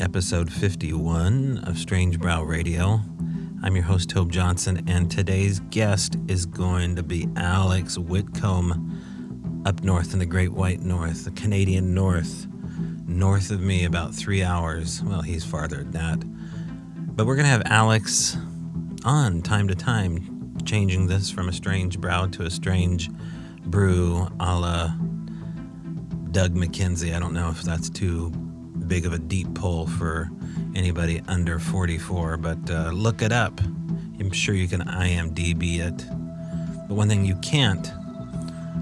episode 51 of Strange Brow Radio. I'm your host, Tobe Johnson, and today's guest is going to be Alex Whitcomb up north in the Great White North, the Canadian North. North of me, about three hours. Well, he's farther than that. But we're going to have Alex on time to time, changing this from a strange brow to a strange brew a la Doug McKenzie. I don't know if that's too big of a deep pull for anybody under 44, but uh, look it up. I'm sure you can IMDb it. But one thing you can't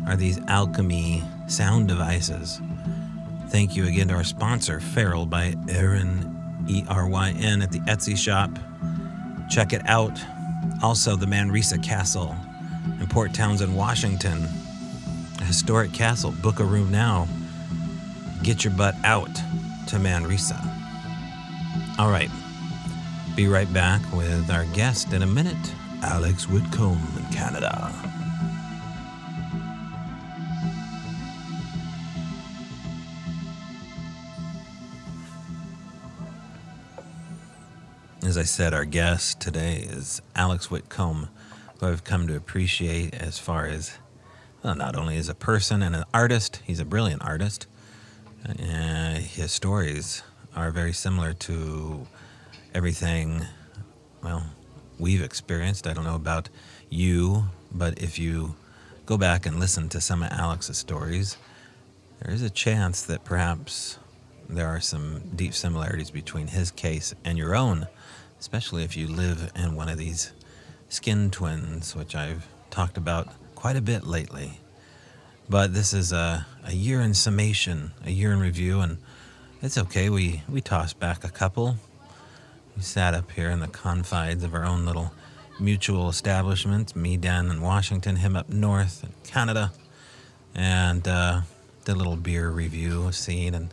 are these alchemy sound devices. Thank you again to our sponsor, Feral by Eryn, E R Y N, at the Etsy shop. Check it out. Also, the Manresa Castle in Port Townsend, Washington. A historic castle. Book a room now. Get your butt out to Manresa. All right. Be right back with our guest in a minute, Alex Whitcomb in Canada. As I said, our guest today is Alex Whitcomb, who I've come to appreciate as far as, well, not only as a person and an artist, he's a brilliant artist. Uh, his stories are very similar to everything, well, we've experienced. I don't know about you, but if you go back and listen to some of Alex's stories, there is a chance that perhaps there are some deep similarities between his case and your own, especially if you live in one of these skin twins, which I've talked about quite a bit lately. But this is a, a year in summation, a year in review, and it's okay. We, we tossed back a couple. We sat up here in the confines of our own little mutual establishment, me down in Washington, him up north in Canada, and uh, did a little beer review scene and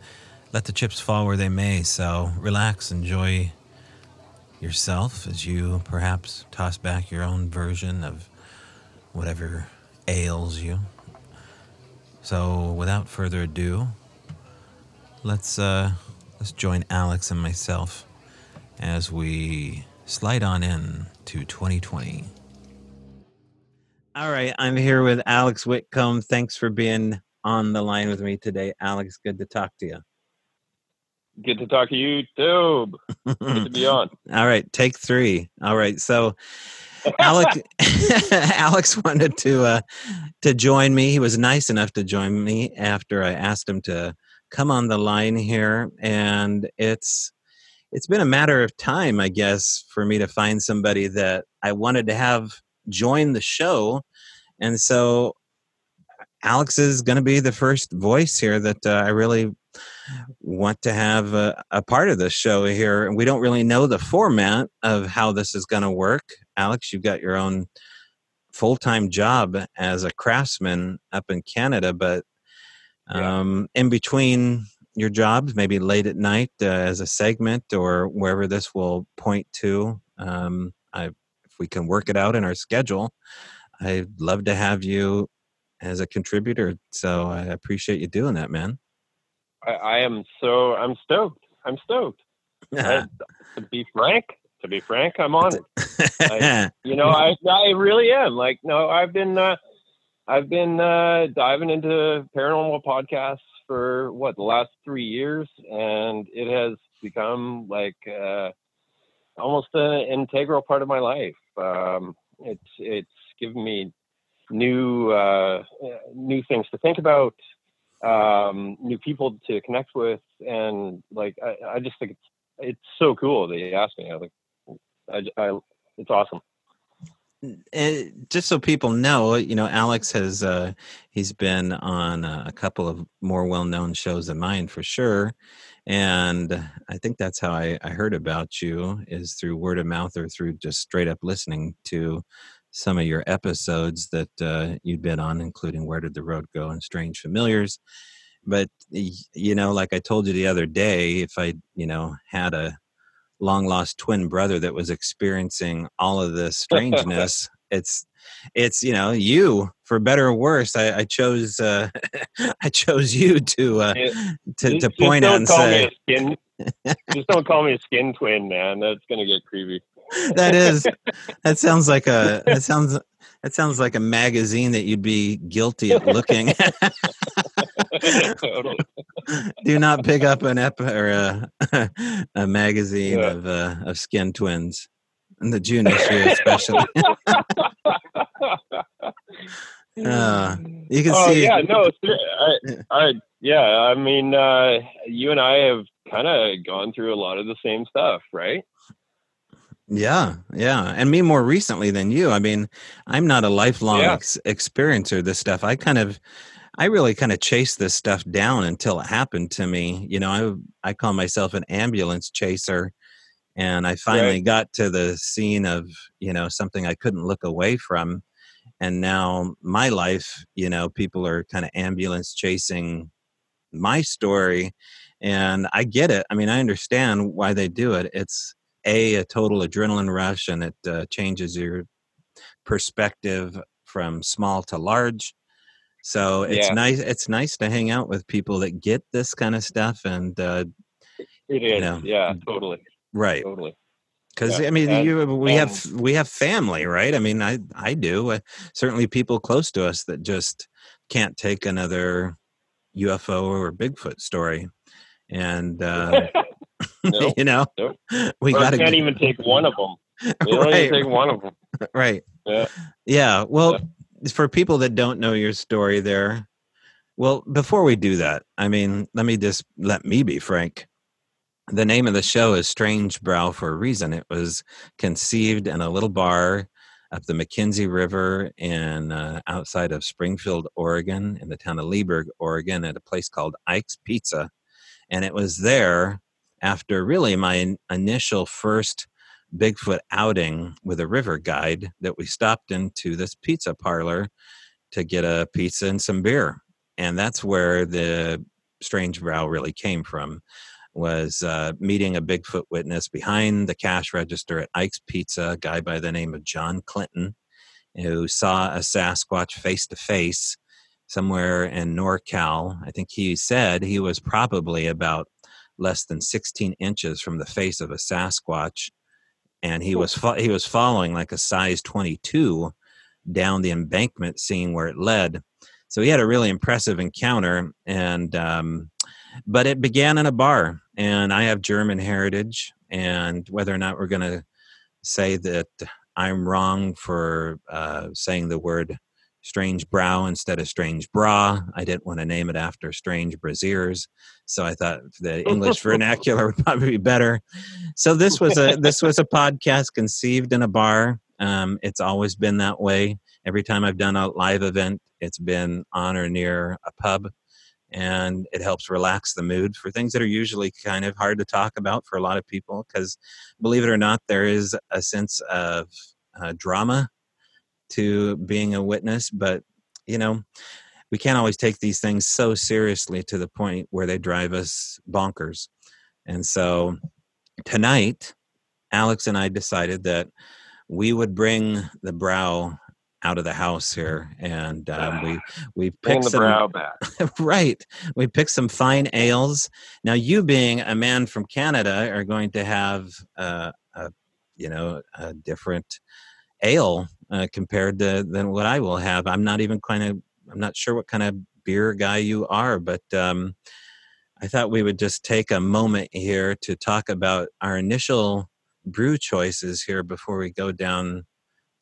let the chips fall where they may. So relax, enjoy yourself as you perhaps toss back your own version of whatever ails you. So, without further ado, let's uh, let's join Alex and myself as we slide on in to 2020. All right, I'm here with Alex Whitcomb. Thanks for being on the line with me today, Alex. Good to talk to you. Good to talk to you, too. Good to be on. All right, take three. All right, so Alex Alex wanted to uh, to join me. He was nice enough to join me after I asked him to come on the line here, and it's it's been a matter of time, I guess, for me to find somebody that I wanted to have join the show, and so Alex is going to be the first voice here that uh, I really want to have a, a, part of this show here. And we don't really know the format of how this is going to work. Alex, you've got your own full time job as a craftsman up in Canada, but um, yeah. in between your jobs, maybe late at night uh, as a segment or wherever this will point to, um, I, if we can work it out in our schedule, I'd love to have you as a contributor. So I appreciate you doing that, man. I, I am so I'm stoked. I'm stoked. to be frank, to be frank, I'm on it. I, you know, I I really am. Like, no, I've been uh, I've been uh, diving into paranormal podcasts for what the last three years, and it has become like uh, almost an integral part of my life. Um, it's it's given me new uh, new things to think about, um, new people to connect with, and like I, I just think it's it's so cool that you asked me. I like I, I it's awesome. And just so people know, you know, Alex has uh, he's been on a couple of more well-known shows than mine for sure, and I think that's how I, I heard about you is through word of mouth or through just straight up listening to some of your episodes that uh, you'd been on, including Where Did the Road Go and Strange Familiars. But you know, like I told you the other day, if I you know had a long lost twin brother that was experiencing all of this strangeness it's it's you know you for better or worse i, I chose uh i chose you to uh to, to point out and say Just don't call me a skin twin, man. That's gonna get creepy. that is. That sounds like a. That sounds. That sounds like a magazine that you'd be guilty of looking. totally. Do not pick up an ep or a, a magazine yeah. of uh, of skin twins, and the June issue especially. Uh, you can oh, see. Yeah, no, I, I, yeah. I mean, uh, you and I have kind of gone through a lot of the same stuff, right? Yeah, yeah, and me more recently than you. I mean, I'm not a lifelong yeah. ex- experiencer this stuff. I kind of, I really kind of chased this stuff down until it happened to me. You know, I I call myself an ambulance chaser, and I finally right. got to the scene of you know something I couldn't look away from, and now my life, you know, people are kind of ambulance chasing my story, and I get it. I mean, I understand why they do it. It's a a total adrenaline rush and it uh, changes your perspective from small to large so it's yeah. nice it's nice to hang out with people that get this kind of stuff and uh it is you know, yeah totally right totally because yeah. I mean, and, you, we and, have we have family, right? I mean, I I do. Uh, certainly, people close to us that just can't take another UFO or Bigfoot story, and uh, You know, we got to can't even take one of them. We right. take one of them. Right. Yeah. Yeah. Well, yeah. for people that don't know your story, there. Well, before we do that, I mean, let me just let me be frank. The name of the show is Strange Brow for a reason. It was conceived in a little bar up the McKenzie River in uh, outside of Springfield, Oregon, in the town of Leaburg, Oregon, at a place called Ike's Pizza. And it was there after really my initial first Bigfoot outing with a river guide that we stopped into this pizza parlor to get a pizza and some beer. And that's where the strange brow really came from was uh, meeting a Bigfoot witness behind the cash register at Ike's Pizza, a guy by the name of John Clinton, who saw a Sasquatch face to face somewhere in NorCal. I think he said he was probably about less than 16 inches from the face of a Sasquatch, and he was fo- he was following like a size 22 down the embankment, seeing where it led. So he had a really impressive encounter, and um, but it began in a bar. And I have German heritage, and whether or not we're going to say that I'm wrong for uh, saying the word strange brow instead of strange bra. I didn't want to name it after strange braziers, so I thought the English vernacular would probably be better. So this was a this was a podcast conceived in a bar. Um, it's always been that way. Every time I've done a live event, it's been on or near a pub, and it helps relax the mood for things that are usually kind of hard to talk about for a lot of people. Because believe it or not, there is a sense of uh, drama to being a witness, but you know, we can't always take these things so seriously to the point where they drive us bonkers. And so tonight, Alex and I decided that we would bring the brow out of the house here, and um, we we picked some right. We picked some fine ales. Now, you being a man from Canada, are going to have uh, a you know a different ale uh, compared to than what I will have. I'm not even kind of I'm not sure what kind of beer guy you are, but um, I thought we would just take a moment here to talk about our initial brew choices here before we go down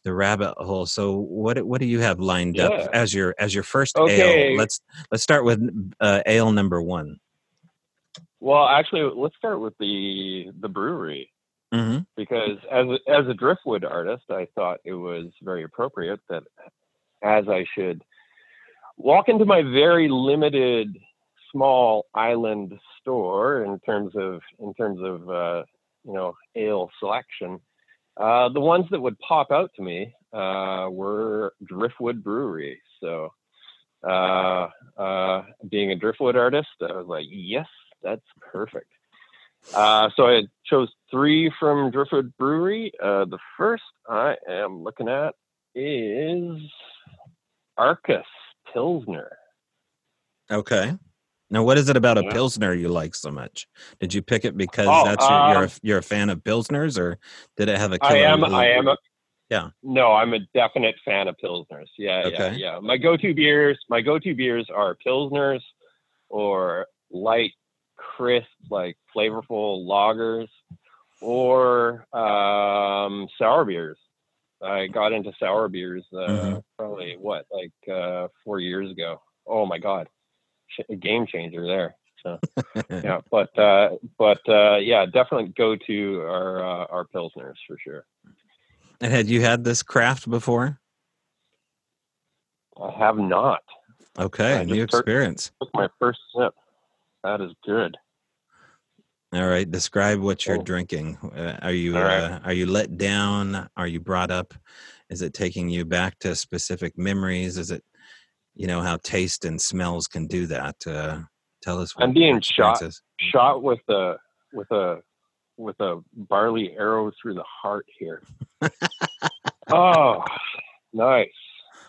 the rabbit hole. So what what do you have lined yeah. up as your as your first okay. ale? Let's let's start with uh, ale number one. Well, actually, let's start with the the brewery. Mm-hmm. Because as a, as a driftwood artist, I thought it was very appropriate that as I should walk into my very limited small island store in terms of in terms of uh, you know ale selection, uh, the ones that would pop out to me uh, were Driftwood Brewery. So, uh, uh, being a Driftwood artist, I was like, yes, that's perfect. Uh, so I chose three from Driftwood Brewery. Uh, the first I am looking at is Arcus Pilsner. Okay. Now, what is it about a Yeah. pilsner you like so much? Did you pick it because Oh, that's your, you're a, um, you're a fan of pilsners, or did it have a? I am. little- I am. A, Yeah. No, I'm a definite fan of pilsners. Yeah, yeah, Okay. yeah. My go-to beers. My go-to beers are pilsners or light, crisp, like flavorful lagers, or um, sour beers. I got into sour beers uh, Mhm. probably what like uh, four years ago. Oh my god, a game changer there. So yeah, but uh, but uh, yeah, definitely go to our uh, our pilsners for sure. And had you had this craft before? I have not. Okay, I new experience. Took my first sip. That is good. All right, describe what you're Oh. drinking. Uh, are you right. uh, are you let down? Are you brought up? Is it taking you back to specific memories? Is it, you know, how taste and smells can do that? Uh, tell us. I'm being shot-. Shot with a with a with a barley arrow through the heart here. oh, nice,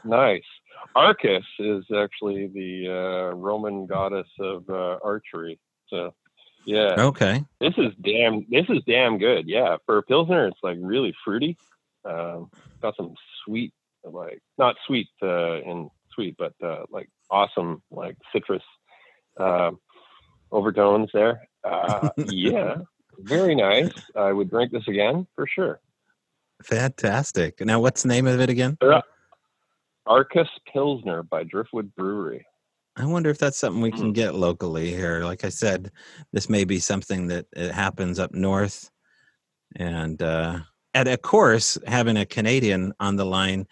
nice. Arcus is actually the uh, Roman goddess of uh, archery. So, yeah, Okay. this is damn. This is damn good. Yeah, for a pilsner, it's like really fruity. Um, got some sweet, like not sweet uh, in sweet, but uh, like awesome, like citrus uh, overtones there. Uh, yeah, very nice. I would drink this again for sure. Fantastic. Now, what's the name of it again? Arcus Pilsner by Driftwood Brewery. I wonder if that's something we can Mm. get locally here. Like I said, this may be something that it happens up north. And uh, and of course, having a Canadian on the line,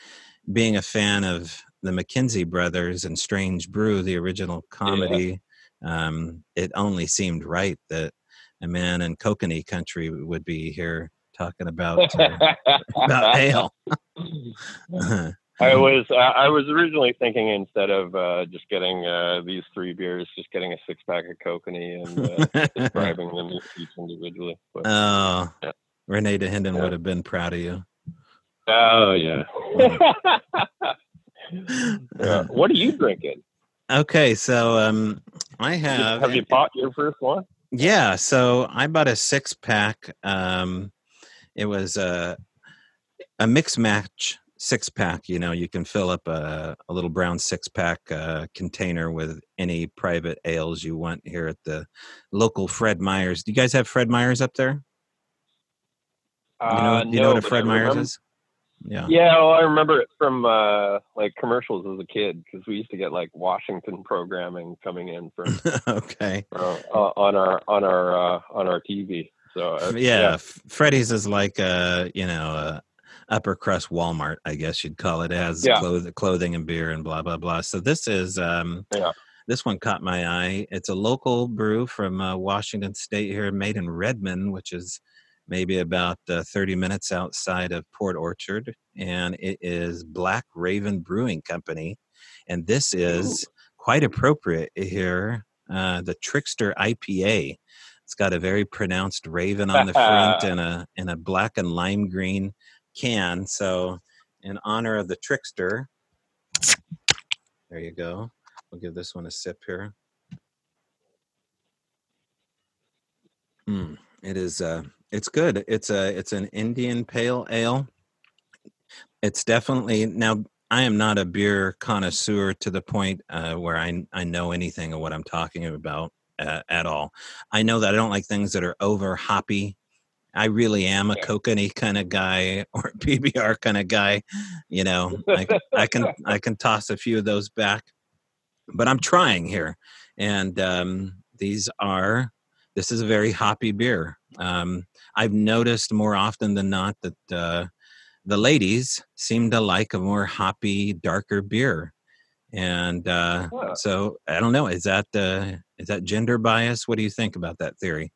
being a fan of the McKenzie brothers and Strange Brew, the original comedy, um, it only seemed right that a man in kokanee country would be here talking about uh, about ale. I was uh, I was originally thinking instead of uh, just getting uh, these three beers, just getting a six pack of kokanee and uh, describing them each individually. But, Oh, Yeah. Renee DeHinden Yeah. would have been proud of you. oh yeah. yeah. What are you drinking? Okay, so um, I have. Have you bought your first one? Yeah, so I bought a six pack. Um, it was a a mix match six pack. You know, you can fill up a, a little brown six pack uh, container with any private ales you want here at the local Fred Meyers. Do you guys have Fred Meyers up there? You know, Uh, you know what a Fred Meyers remember- is? Yeah. Yeah, well, I remember it from uh, like commercials as a kid because we used to get like Washington programming coming in from okay. uh, uh, on our on our uh, on our TV. So uh, yeah, F- Freddy's is like a you know a upper crust Walmart, I guess you'd call it. It has Yeah. cloth- clothing and beer and blah blah blah. So this is um, Yeah. this one caught my eye. It's a local brew from uh, Washington State here, made in Redmond, which is maybe about uh, 30 minutes outside of Port Orchard, and it is Black Raven Brewing Company, and this is quite appropriate here. Uh, the Trickster IPA. It's got a very pronounced raven on the front and a and a black and lime green can. So, in honor of the Trickster, there you go. We'll give this one a sip here. Hmm, it is. Uh, it's good. It's a. It's an Indian Pale Ale. It's definitely now. I am not a beer connoisseur to the point uh, where I I know anything of what I'm talking about uh, at all. I know that I don't like things that are over hoppy. I really am a Yeah. kokanee kind of guy or a PBR kind of guy. You know, I, I can I can toss a few of those back, but I'm trying here, and um, these are this is a very hoppy beer. Um, I've noticed more often than not that uh, the ladies seem to like a more hoppy, darker beer, and uh, Huh. so I don't know. Is that uh, is that gender bias? What do you think about that theory?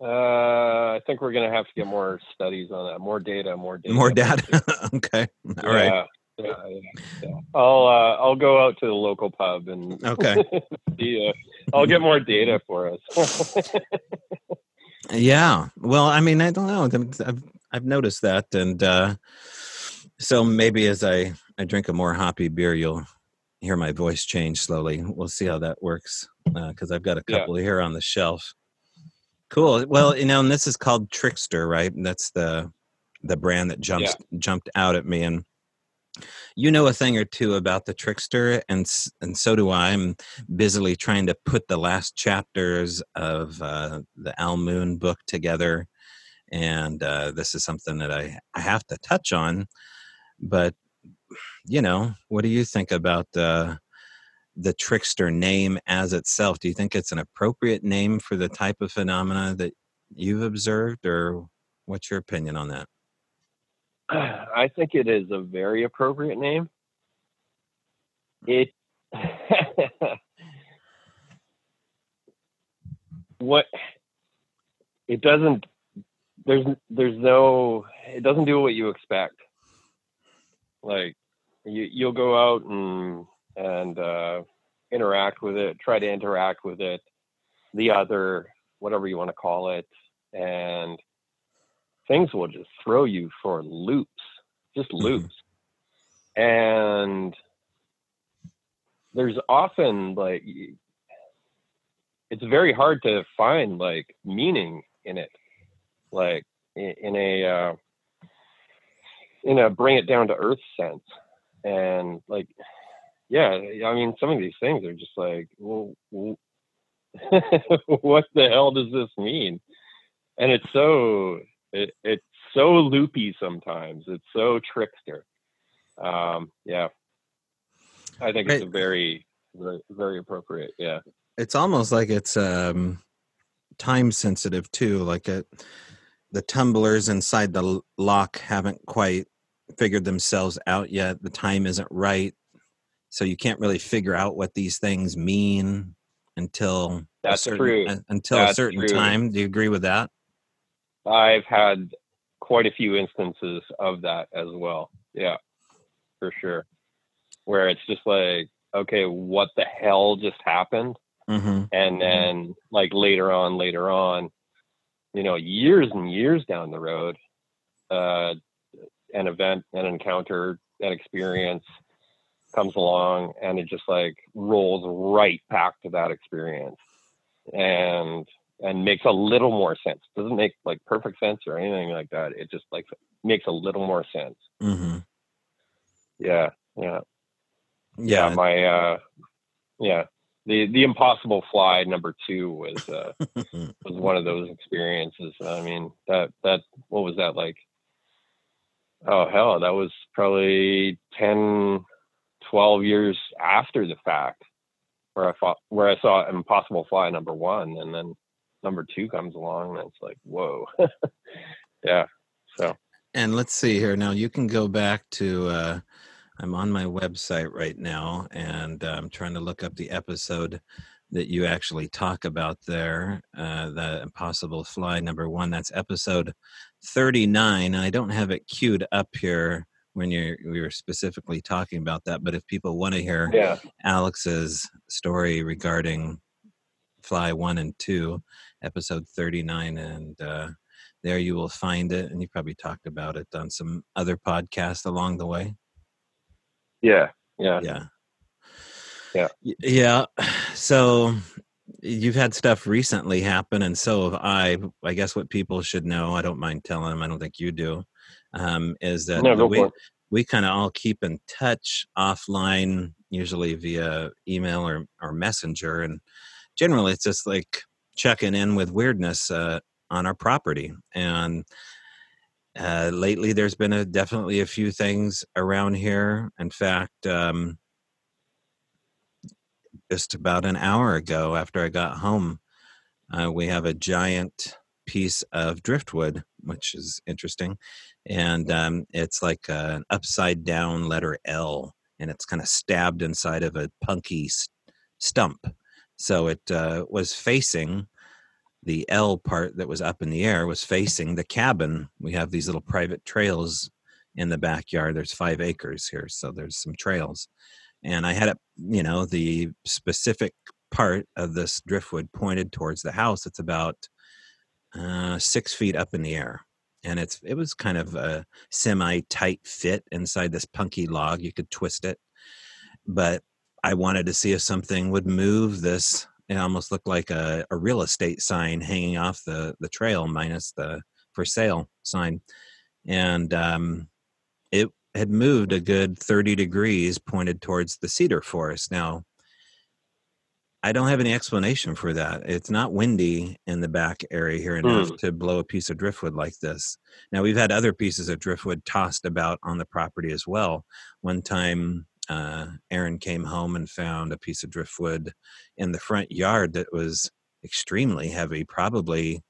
Uh, I think we're gonna have to get more studies on that, more data, more data. More data. okay. All right. Yeah, yeah, yeah, yeah. I'll uh, I'll go out to the local pub and Okay. see, uh, I'll get more data for us. Yeah. Well, I mean, I don't know. I've- I've noticed that, and uh, so maybe as I I drink a more hoppy beer, you'll hear my voice change slowly. We'll see how that works because uh, I've got a couple yeah. here on the shelf. Cool. Well, you know, and this is called Trickster, right? And that's the the brand that jumps yeah. jumped out at me and you know a thing or two about the trickster and and so do i i'm busily trying to put the last chapters of uh, the al moon book together and uh, this is something that I, I have to touch on but you know what do you think about uh, the trickster name as itself do you think it's an appropriate name for the type of phenomena that you've observed or what's your opinion on that I think it is a very appropriate name. It what it doesn't there's there's no it doesn't do what you expect. Like you you'll go out and and uh, interact with it, try to interact with it, the other, whatever you want to call it, and things will just throw you for loops, just mm-hmm. loops. and there's often like it's very hard to find like meaning in it like in a uh, in a bring it down to earth sense and like yeah i mean some of these things are just like well, what the hell does this mean and it's so it, it's so loopy sometimes. It's so trickster. Um, yeah, I think it's a very, very, very appropriate. Yeah, it's almost like it's um, time sensitive too. Like it, the tumblers inside the lock haven't quite figured themselves out yet. The time isn't right, so you can't really figure out what these things mean until that's a certain, true. Until that's a certain true. time. Do you agree with that? I've had quite a few instances of that as well. Yeah, for sure. Where it's just like, okay, what the hell just happened? Mm-hmm. And then, like, later on, later on, you know, years and years down the road, uh, an event, an encounter, an experience comes along and it just like rolls right back to that experience. And and makes a little more sense. Doesn't make like perfect sense or anything like that. It just like makes a little more sense. Mm-hmm. Yeah, yeah, yeah. yeah my uh, yeah, the the Impossible Fly number two was uh, was one of those experiences. I mean that that what was that like? Oh hell, that was probably 10, 12 years after the fact where I thought where I saw Impossible Fly number one, and then number two comes along and it's like whoa. Yeah so. And let's see here. Now you can go back to uh i'm on my website right now and uh, i'm trying to look up the episode that you actually talk about there uh the impossible fly number one. That's episode 39 i don't have it queued up here when you're we were specifically talking about that but if people want to hear yeah. alex's story regarding fly one and two episode 39 and uh, there you will find it and you probably talked about it on some other podcasts along the way. Yeah yeah. Yeah. Yeah. Yeah so you've had stuff recently happen and so have i. I guess what people should know i don't mind telling them i don't think you do um, is that no, we, we kind of all keep in touch offline usually via email or, or messenger and generally it's just like checking in with weirdness uh, on our property. And uh, lately, there's been a, definitely a few things around here. In fact, um, just about an hour ago, after I got home, uh, we have a giant piece of driftwood, which is interesting, and um, it's like an upside down letter L, and it's kind of stabbed inside of a punky st- stump so it uh, was facing the L part that was up in the air was facing the cabin. We have these little private trails in the backyard. There's five acres here, so there's some trails. And I had it, you know, the specific part of this driftwood pointed towards the house. It's about uh, six feet up in the air. And it's it was kind of a semi tight fit inside this punky log. You could twist it. But I wanted to see if something would move this. It almost looked like a, a real estate sign hanging off the, the trail, minus the for sale sign. And um, it had moved a good 30 degrees pointed towards the cedar forest. Now, I don't have any explanation for that. It's not windy in the back area here enough mm. to blow a piece of driftwood like this. Now, we've had other pieces of driftwood tossed about on the property as well. One time, uh, Eryn came home and found a piece of driftwood in the front yard that was extremely heavy, probably,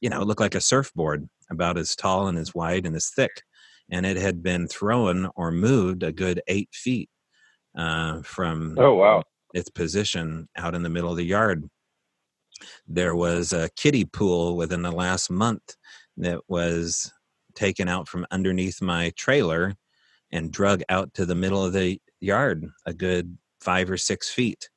you know, looked like a surfboard, about as tall and as wide and as thick. And it had been thrown or moved a good eight feet uh, from oh wow its position out in the middle of the yard. There was a kiddie pool within the last month that was taken out from underneath my trailer and drug out to the middle of the yard, a good five or six feet.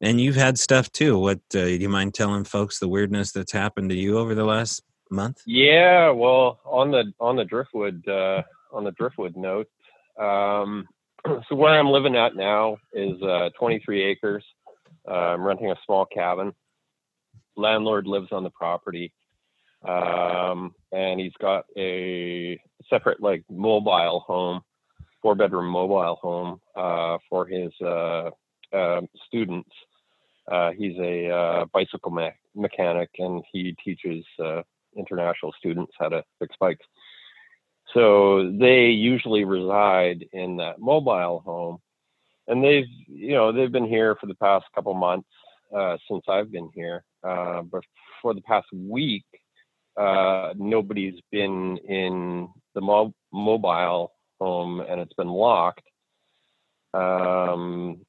And you've had stuff too. What uh, do you mind telling folks the weirdness that's happened to you over the last month? Yeah, well, on the on the driftwood uh, on the driftwood note, um, so where I'm living at now is uh, 23 acres. Uh, I'm renting a small cabin. Landlord lives on the property, um, and he's got a separate like mobile home, four bedroom mobile home uh, for his uh, um, students. Uh, he's a uh, bicycle me- mechanic, and he teaches international students how to fix bikes. So they usually reside in that mobile home. And they've, you know, they've been here for the past couple months uh, since I've been here. Uh, but for the past week, uh, nobody's been in the mo- mobile home and it's been locked. Um,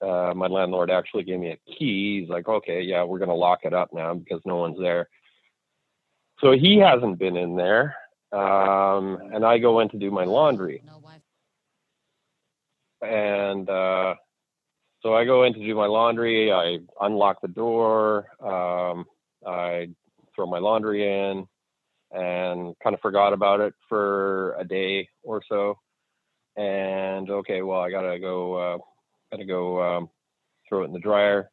uh, my landlord actually gave me a key. He's like, okay, yeah, we're going to lock it up now because no one's there. So he hasn't been in there um, and I go in to do my laundry. And uh, so I go in to do my laundry. I unlock the door. Um, I throw my laundry in, and kind of forgot about it for a day or so. And okay, well, I gotta go. Uh, gotta go um, throw it in the dryer.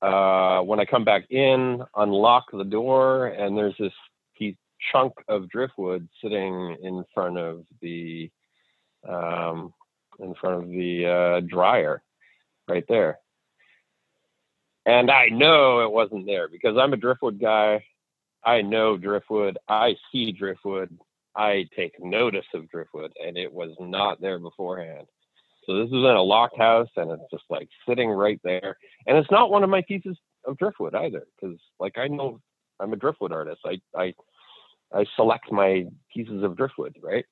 Uh, when I come back in, unlock the door, and there's this chunk of driftwood sitting in front of the um, in front of the uh, dryer right there. And I know it wasn't there because I'm a driftwood guy. I know driftwood. I see driftwood. I take notice of driftwood, and it was not there beforehand. So this is in a locked house, and it's just like sitting right there. And it's not one of my pieces of driftwood either, because like I know I'm a driftwood artist. I I I select my pieces of driftwood, right?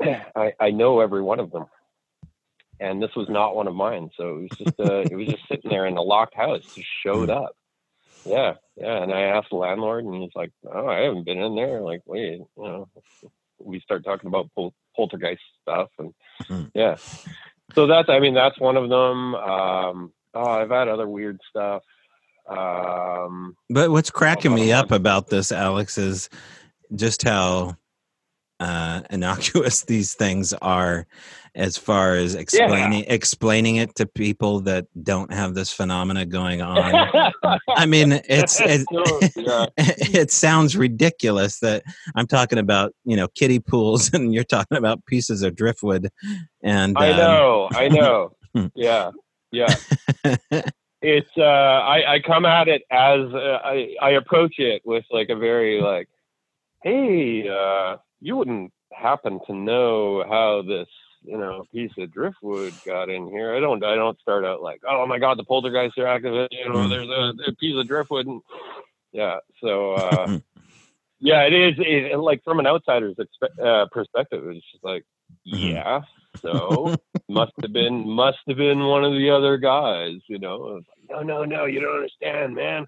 I, I know every one of them. And this was not one of mine. So it was just uh, it was just sitting there in a locked house, just showed up. Yeah, yeah. And I asked the landlord and he's like, Oh, I haven't been in there. Like, wait, you know, we start talking about pol- poltergeist stuff and hmm. yeah. So that's I mean, that's one of them. Um oh, I've had other weird stuff. Um, but what's cracking me up about this, Alex, is just how uh, innocuous these things are as far as explaining yeah. explaining it to people that don't have this phenomena going on. I mean, it's it, yeah. it sounds ridiculous that I'm talking about you know kiddie pools and you're talking about pieces of driftwood. And I know, um, I know, yeah, yeah it's uh I, I come at it as uh, I, I approach it with like a very like hey uh you wouldn't happen to know how this you know piece of driftwood got in here i don't i don't start out like oh my god the poltergeists are active you know there's a, a piece of driftwood and yeah so uh yeah it is it, like from an outsider's expe- uh, perspective it's just like. Mm-hmm. yeah so must have been must have been one of the other guys, you know. no, no, no, you don't understand, man.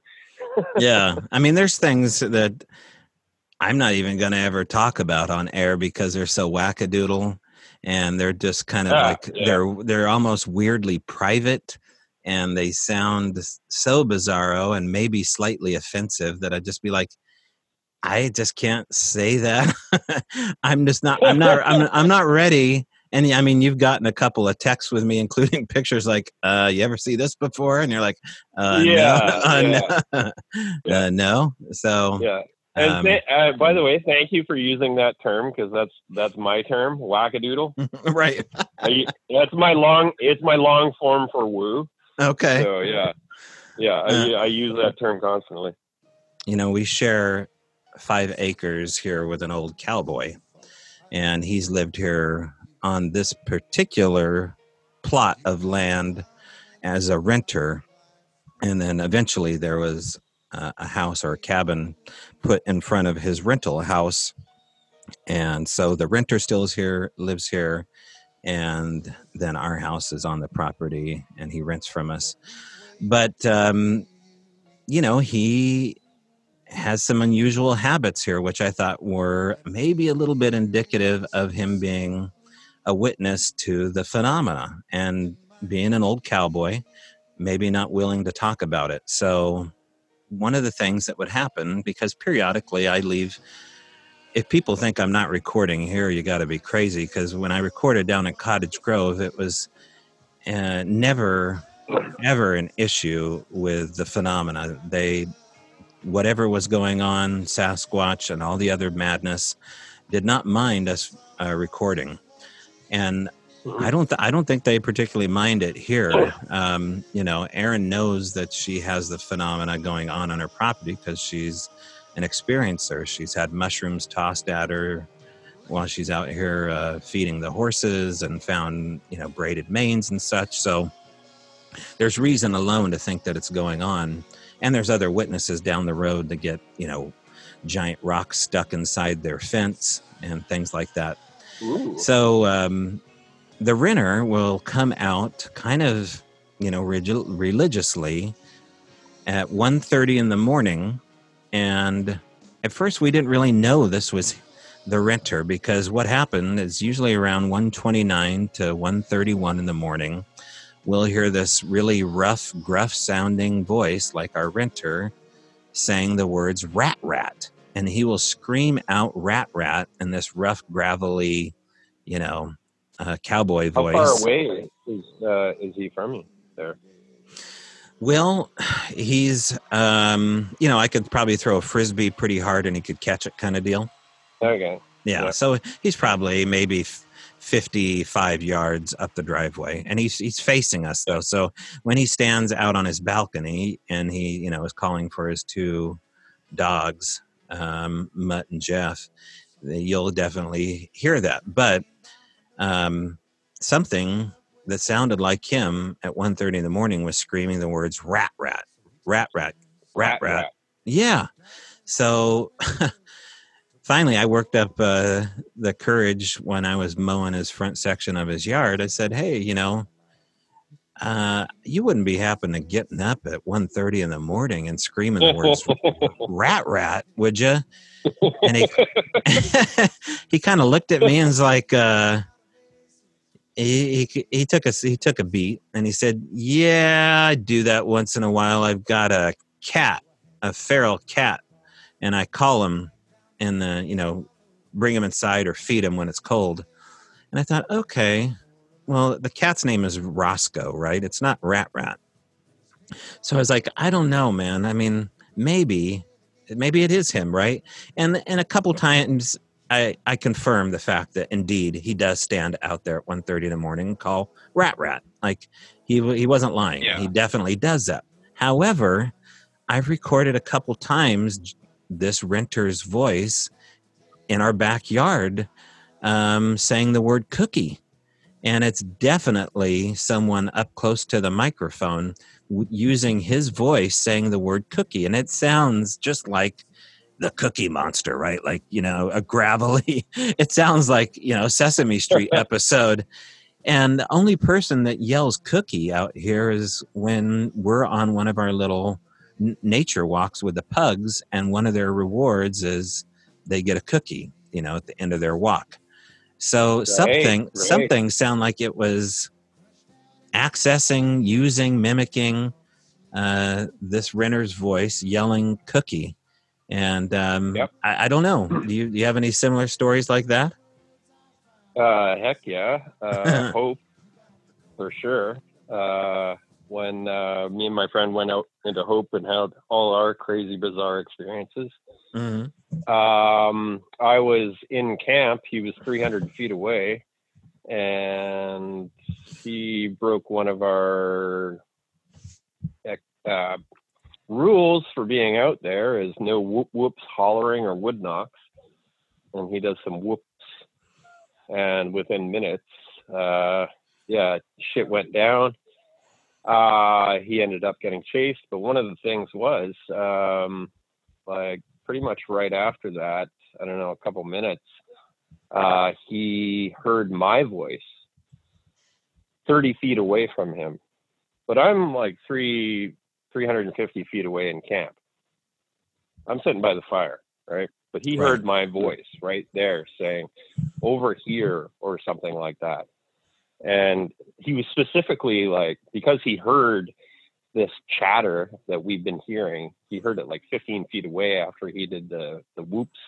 yeah, I mean, there's things that I'm not even going to ever talk about on air because they're so wackadoodle, and they're just kind of yeah, like yeah. they're they're almost weirdly private, and they sound so bizarro and maybe slightly offensive that I'd just be like. I just can't say that. I'm just not. I'm not. I'm. I'm not ready And I mean, you've gotten a couple of texts with me, including pictures like, uh, "You ever see this before?" And you're like, uh, Yeah, no, uh, yeah. no. Yeah. Uh, no." So, Yeah. And um, th- uh, by the way, thank you for using that term because that's that's my term, wackadoodle. right, I, u- that's my long. It's my long form for woo. okay. So yeah, yeah. I, Uh, I use that term constantly. you know, we share five acres here with an old cowboy, and he's lived here on this particular plot of land as a renter. And then eventually there was a house or a cabin put in front of his rental house. And so the renter still is here, lives here, and then our house is on the property and he rents from us. But, um, you know, he has some unusual habits here, which I thought were maybe a little bit indicative of him being a witness to the phenomena and being an old cowboy, maybe not willing to talk about it. So, one of the things that would happen, because periodically I leave, if people think I'm not recording here, you got to be crazy. Because when I recorded down at Cottage Grove, it was uh, never, ever an issue with the phenomena. They whatever was going on, Sasquatch and all the other madness, did not mind us uh, recording, and I don't. Th- I don't think they particularly mind it here. Um, you know, Eryn knows that she has the phenomena going on on her property because she's an experiencer. She's had mushrooms tossed at her while she's out here uh, feeding the horses and found you know braided manes and such. So there's reason alone to think that it's going on and there's other witnesses down the road that get you know giant rocks stuck inside their fence and things like that. Ooh. so um, the renter will come out kind of you know religiously at 1.30 in the morning. And at first we didn't really know this was the renter because what happened is usually around 129 to 131 in the morning we'll hear this really rough gruff sounding voice like our renter saying the words rat rat and he will scream out rat rat in this rough gravelly you know uh, cowboy voice. How far away is uh, is he from you? There. well he's um you know i could probably throw a frisbee pretty hard and he could catch it kind of deal Okay. Yeah, Yeah. so he's probably maybe 55 yards up the driveway and he's he's facing us though. So when he stands out on his balcony and he, you know, is calling for his two dogs, um, Mutt and Jeff, you'll definitely hear that. But um, something that sounded like him at 1.30 in the morning was screaming the words rat rat, rat rat, rat rat. Yeah. So finally, I worked up uh, the courage when I was mowing his front section of his yard. I said, "Hey, you know, uh, you wouldn't be happen to getting up at 1.30 in the morning and screaming the words rat rat, would you?" And he he kind of looked at me and was like, uh, he, he he took a he took a beat and he said, "Yeah, I do that once in a while. I've got a cat, a feral cat, and I call him and uh, you know bring him inside or feed him when it's cold." And I thought, okay, well, the cat's name is Roscoe, right? It's not Rat Rat. So I was like, I don't know, man. I mean, maybe, maybe it is him, right? And and a couple times I I confirmed the fact that indeed he does stand out there at 1.30 in the morning and call Rat Rat. Like he he wasn't lying. Yeah. He definitely does that. However, I've recorded a couple times this renter's voice in our backyard um, saying the word cookie. And it's definitely someone up close to the microphone w- using his voice saying the word cookie. And it sounds just like the cookie monster, right? Like, you know, a gravelly, it sounds like, you know, Sesame Street episode. And the only person that yells cookie out here is when we're on one of our little n- nature walks with the pugs, and one of their rewards is they get a cookie, you know, at the end of their walk. So something right. something sound like it was accessing, using, mimicking uh, this renter's voice, yelling cookie. And um, Yep. I, I don't know. Do you, do you have any similar stories like that? Uh, heck yeah. Uh, hope for sure. Uh, when uh, me and my friend went out into Hope and had all our crazy, bizarre experiences. Mm-hmm. Um, I was in camp. He was 300 feet away, and he broke one of our uh, rules for being out there is no whoop whoops, hollering, or wood knocks. And he does some whoops, and within minutes, uh, yeah, shit went down. Uh, he ended up getting chased, but one of the things was, um, like pretty much right after that, I don't know, a couple minutes, uh, he heard my voice 30 feet away from him. But I'm like three, 350 feet away in camp. I'm sitting by the fire, right? But he right. heard my voice right there saying, over here, or something like that. And he was specifically like, because he heard this chatter that we've been hearing, he heard it like 15 feet away after he did the, the whoops.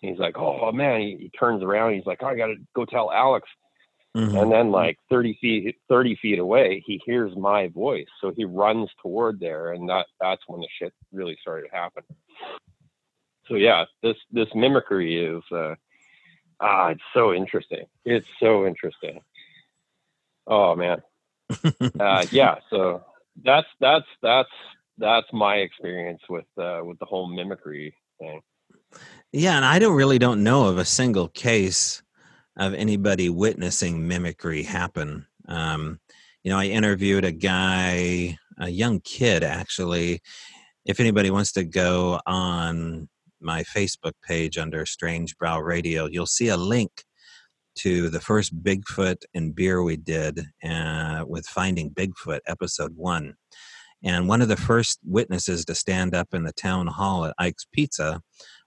He's like, oh man, he, he turns around. He's like, oh, I got to go tell Alex. Mm-hmm. And then like 30 feet, 30 feet away, he hears my voice. So he runs toward there. And that, that's when the shit really started to happen. So yeah, this, this mimicry is, uh, ah, it's so interesting. It's so interesting. Oh man. uh, yeah. So that's that's that's that's my experience with uh, with the whole mimicry thing. Yeah, and I don't really don't know of a single case of anybody witnessing mimicry happen. Um, you know, I interviewed a guy, a young kid actually. If anybody wants to go on my Facebook page under Strange Brow Radio, you'll see a link to the first Bigfoot and beer we did uh, with Finding Bigfoot, episode one. And one of the first witnesses to stand up in the town hall at Ike's Pizza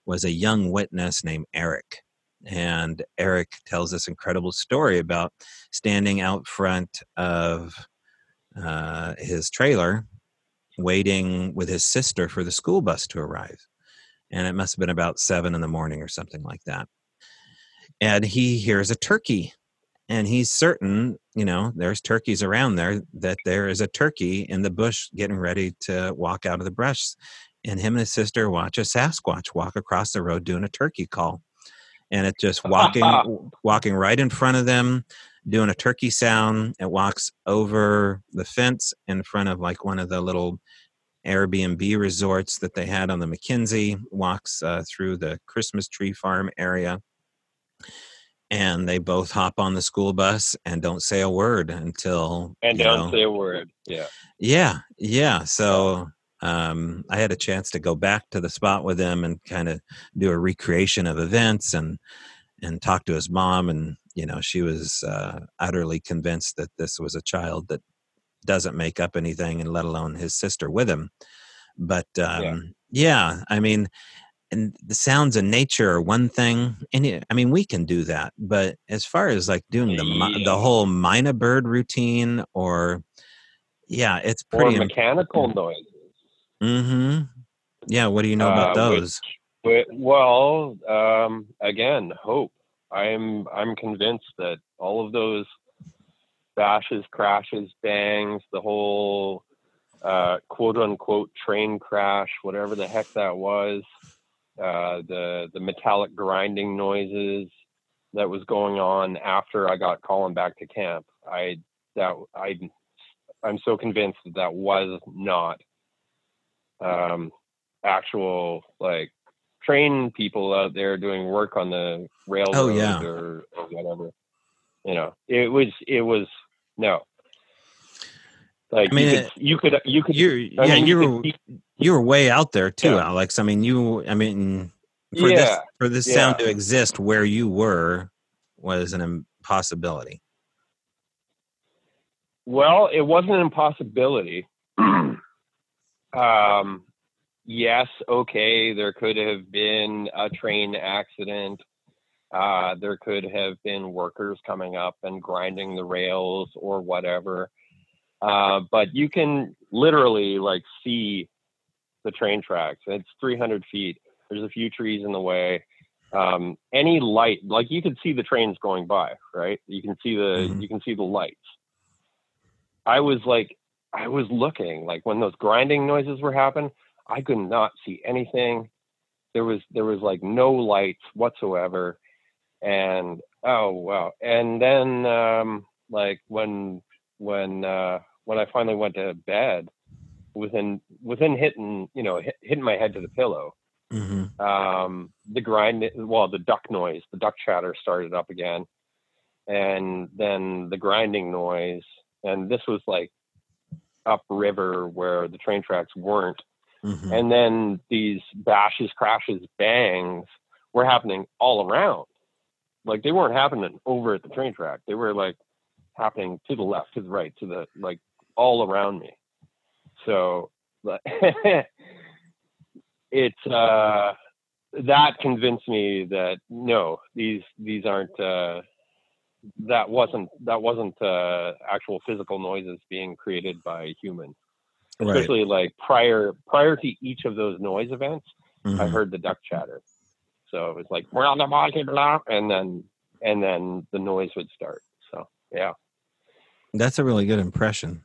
was a young witness named Eric. And Eric tells this incredible story about standing out front of uh, his trailer, waiting with his sister for the school bus to arrive. And it must have been about seven in the morning or something like that and he hears a turkey and he's certain you know there's turkeys around there that there is a turkey in the bush getting ready to walk out of the brush and him and his sister watch a sasquatch walk across the road doing a turkey call and it just walking walking right in front of them doing a turkey sound it walks over the fence in front of like one of the little airbnb resorts that they had on the mckenzie walks uh, through the christmas tree farm area and they both hop on the school bus and don't say a word until and don't know, say a word yeah. Yeah yeah so um, i had a chance to go back to the spot with him and kind of do a recreation of events and and talk to his mom and you know she was uh, utterly convinced that this was a child that doesn't make up anything and let alone his sister with him. But um, yeah. yeah i mean and the sounds of nature are one thing and it, i mean we can do that but as far as like doing the yeah. the whole mina bird routine or yeah it's pretty or mechanical imp- noises. Mm-hmm. Yeah what do you know about uh, those? which, well um again hope. I'm i'm convinced that all of those bashes crashes bangs the whole uh, quote unquote train crash, whatever the heck that was uh, the the metallic grinding noises that was going on after I got Colin back to camp. I that I I'm so convinced that that was not um, actual like train people out there doing work on the railroad oh, yeah. or, or whatever. You know, it was it was no. Like I mean, you could you could you could yeah you were you were way out there too, yeah. Alex. I mean, you I mean for yeah. this for this yeah. sound to exist where you were was an impossibility. Well, it wasn't an impossibility. um, yes, okay, there could have been a train accident. Uh, there could have been workers coming up and grinding the rails or whatever. Uh, but you can literally like see the train tracks. It's 300 feet. There's a few trees in the way. um, any light, like you could see the trains going by, right? You can see the Mhm. you can see the lights. I was like, I was looking like when those grinding noises were happening, I could not see anything. There was there was like no lights whatsoever, and oh wow! And then um, like when when uh, when I finally went to bed, within within hitting you know hit, hitting my head to the pillow, hmm um, the grind, well, the duck noise, the duck chatter started up again, and then the grinding noise, and this was like upriver where the train tracks weren't, hmm and then these bashes, crashes, bangs were happening all around. Like they weren't happening over at the train track; they were like happening to the left, to the right, to the like all around me. So, it's uh, that convinced me that no, these these aren't. Uh, that wasn't that wasn't uh, actual physical noises being created by humans. Right. Especially like prior prior to each of those noise events, I Mhm. heard the duck chatter. So it was like we're on the market, and then and then the noise would start. So yeah. That's a really good impression.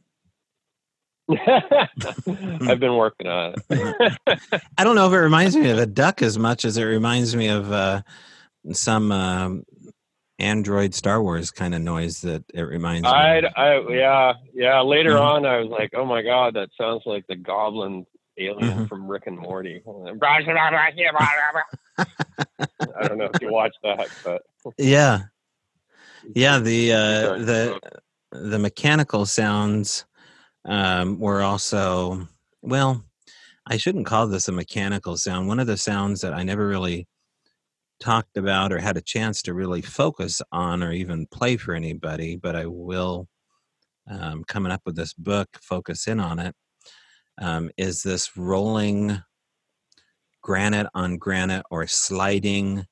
I've been working on it. I don't know if it reminds me of a duck as much as it reminds me of uh, some um, Android Star Wars kind of noise that it reminds me. I, of. I, yeah, yeah. Later Mhm. on, I was like, oh my god, that sounds like the goblin alien Mhm. from Rick and Morty. I don't know if you watched that, but Yeah, yeah. The uh, the the mechanical sounds um, were also well. I shouldn't call this a mechanical sound. One of the sounds that I never really talked about or had a chance to really focus on or even play for anybody, but I will um, coming up with this book, focus in on it. Um, is this rolling granite on granite or sliding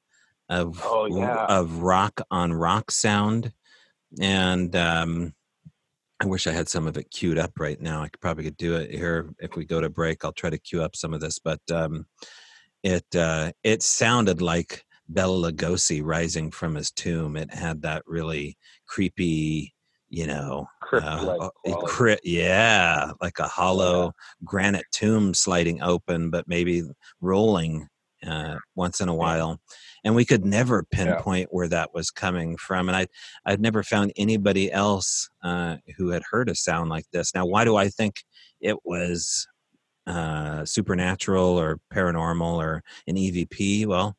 of Oh, yeah. of rock on rock sound? And um, I wish I had some of it queued up right now. I could probably could do it here if we go to break. I'll try to queue up some of this, but um, it uh, it sounded like Bela Lugosi rising from his tomb. It had that really creepy, you know, uh, cri- yeah, like a hollow granite tomb sliding open, but maybe rolling uh, once in a while. And we could never pinpoint where that was coming from. And I, I'd never found anybody else uh, who had heard a sound like this. Now, why do I think it was uh, supernatural or paranormal or an EVP? Well,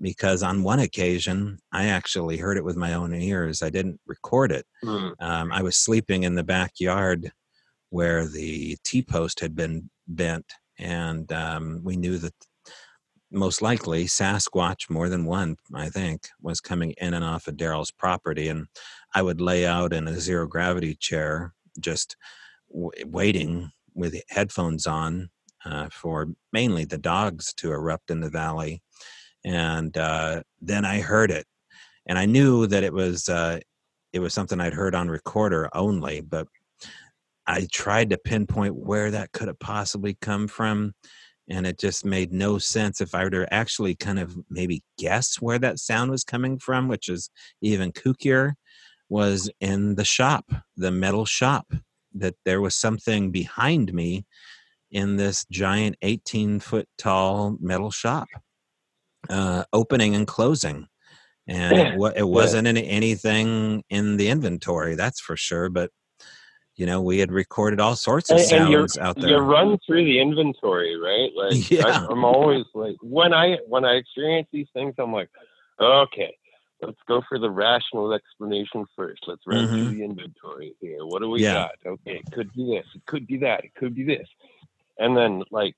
because on one occasion I actually heard it with my own ears. I didn't record it. Hmm. Um, I was sleeping in the backyard where the T post had been bent, and um, we knew that most likely Sasquatch, more than one, I think, was coming in and off of Daryl's property. And I would lay out in a zero gravity chair, just w- waiting with headphones on uh, for mainly the dogs to erupt in the valley. And uh, then I heard it, and I knew that it was uh, it was something I'd heard on recorder only, but I tried to pinpoint where that could have possibly come from, and it just made no sense if I were to actually kind of maybe guess where that sound was coming from, which is even kookier, was in the shop, the metal shop, that there was something behind me in this giant 18 foot tall metal shop, uh, opening and closing. And it, it wasn't any, anything in the inventory, that's for sure. But you know, we had recorded all sorts of And, and sounds out there. you run through the inventory, right? Like Yeah. I, I'm always like when I when I experience these things, I'm like, okay, let's go for the rational explanation first. Let's run Mhm. through the inventory here. What do we Yeah. got? Okay, it could be this, it could be that, it could be this, and then like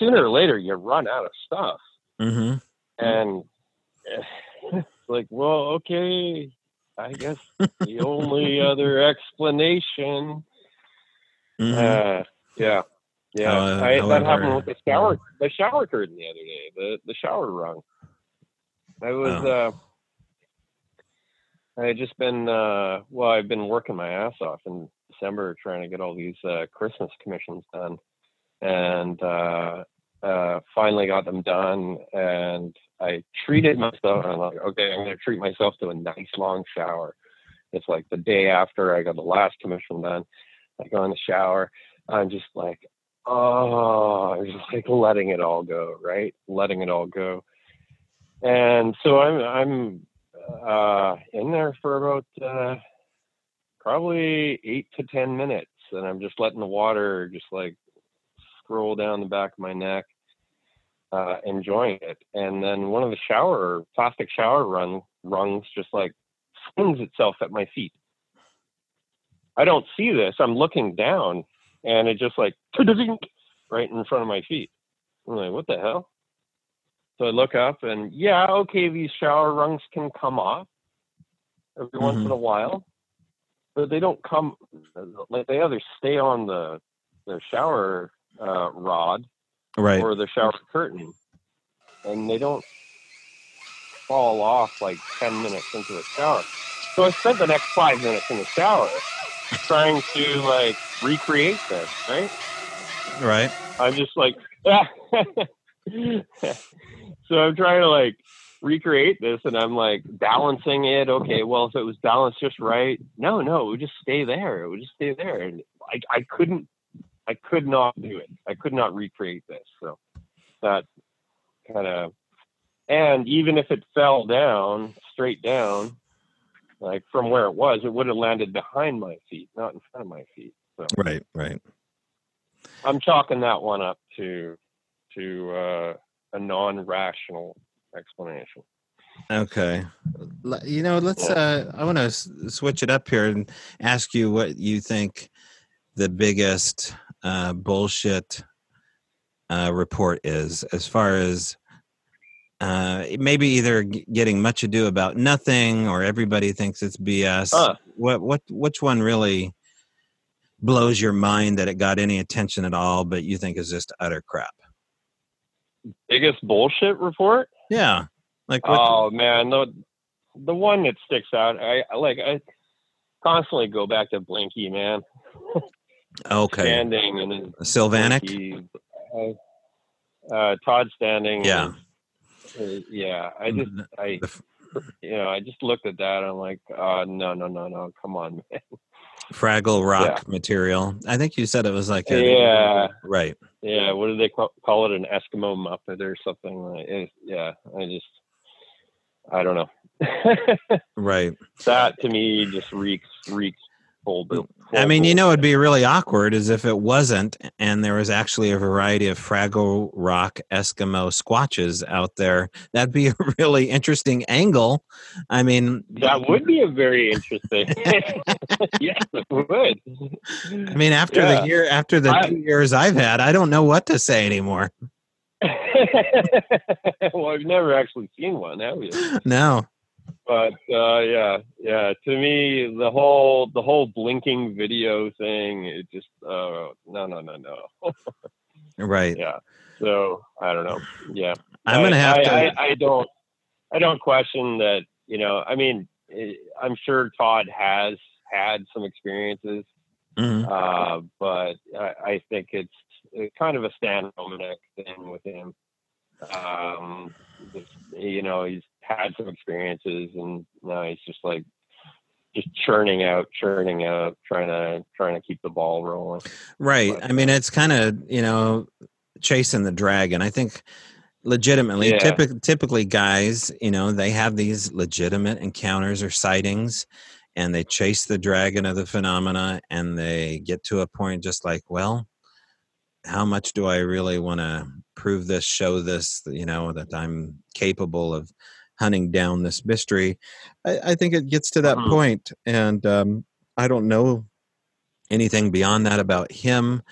sooner or later you run out of stuff, hmm and it's like, well, okay, I guess the only other explanation hmm uh, yeah, yeah. Uh, I, that happened with the shower, the shower curtain the other day. The the shower rung. I was. Oh. Uh, I had just been. Uh, well, I've been working my ass off in December trying to get all these uh, Christmas commissions done, and uh, finally got them done, and I treated myself. I'm like, okay, I'm going to treat myself to a nice long shower. It's like the day after I got the last commission done. I go in the shower. I'm just like, oh, I'm just like letting it all go, right? Letting it all go. And so I'm I'm uh, in there for about uh, probably eight to ten minutes, and I'm just letting the water just like scroll down the back of my neck, uh, enjoying it. And then one of the shower plastic shower run rungs just like flings itself at my feet. I don't see this. I'm looking down, and it just like right in front of my feet. I'm like, what the hell? So I look up, and yeah, okay, these shower rungs can come off every mm-hmm. once in a while, but they don't come like they either stay on the the shower uh, rod right. or the shower curtain, and they don't fall off like ten minutes into the shower. So I spent the next five minutes in the shower trying to like recreate this, right? Right. I'm just like, so I'm trying to like recreate this and I'm like balancing it. Okay, well, if it was balanced just right, no, no, it would just stay there. It would just stay there. And I, I couldn't, I could not do it. I could not recreate this. So that kind of, and even if it fell down, straight down, like from where it was, it would have landed behind my feet, not in front of my feet. So. Right, right. I'm chalking that one up to to uh, a non-rational explanation. Okay. You know, let's. Uh, I want to s- switch it up here and ask you what you think the biggest uh, bullshit uh, report is, as far as uh, maybe either getting much ado about nothing or everybody thinks it's BS. Uh, what what which one really blows your mind that it got any attention at all, but you think is just utter crap? Biggest bullshit report? Yeah. Like oh man, the the one that sticks out. I like I constantly go back to Blinky, man. okay. Standing and Sylvanic. Uh, uh, Todd Standing. Yeah. Uh, yeah. I just I you know I just looked at that. I'm like, uh, no, no, no, no. Come on, man. Fraggle Rock yeah. material. I think you said it was like a, yeah, right. Yeah, what do they call it? An Eskimo Muppet or something? Like it, yeah, I just, I don't know. right. That to me just reeks reeks full. Mm, full I mean, you know, it'd be really awkward as if it wasn't, and there was actually a variety of Fraggle Rock Eskimo squatches out there. That'd be a really interesting angle. I mean, that would be a very interesting. yes, it would. I mean, after yeah. the year, after the I, two years I've had, I don't know what to say anymore. well, I've never actually seen one, have you? No but uh, yeah, yeah. To me, the whole the whole blinking video thing, it just uh, no, no, no, no. right. Yeah. So I don't know. Yeah. I'm gonna have I, to. I, I, don't. I don't question that. You know. I mean, I'm sure Todd has had some experiences, mm-hmm. uh, but I, I, think it's kind of a standalone thing with him. Um, you know, he's had some experiences and now he's just like just churning out, churning out, trying to trying to keep the ball rolling. Right. But, I mean, uh, it's kind of you know chasing the dragon. I think legitimately, yeah. typically, typically guys, you know, they have these legitimate encounters or sightings, and they chase the dragon of the phenomena, and they get to a point just like, well, how much do I really want to prove this, show this, you know, that I'm capable of hunting down this mystery. I, I think it gets to that mm-hmm. point, and um, I don't know anything beyond that about him.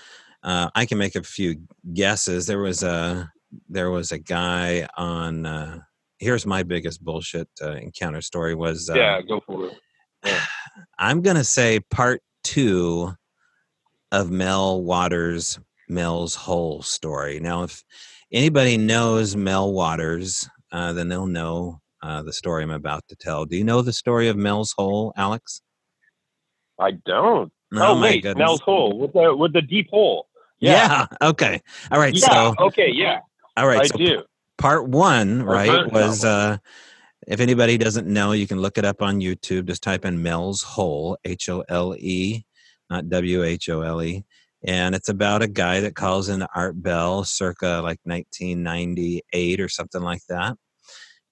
Uh, I can make a few guesses. There was a there was a guy on. Uh, here's my biggest bullshit uh, encounter story was. Uh, yeah, go for it. Yeah. I'm gonna say part two of Mel Waters' Mel's Hole story. Now, if anybody knows Mel Waters, uh, then they'll know uh, the story I'm about to tell. Do you know the story of Mel's Hole, Alex? I don't. Oh, oh wait, goodness. Mel's Hole with the with the deep hole. Yeah. yeah. Okay. All right. Yeah. So okay. Yeah. All right. I so do. Part one, right, was uh, if anybody doesn't know, you can look it up on YouTube. Just type in Mel's Hole, H O L E, not W H O L E. And it's about a guy that calls in Art Bell circa like 1998 or something like that.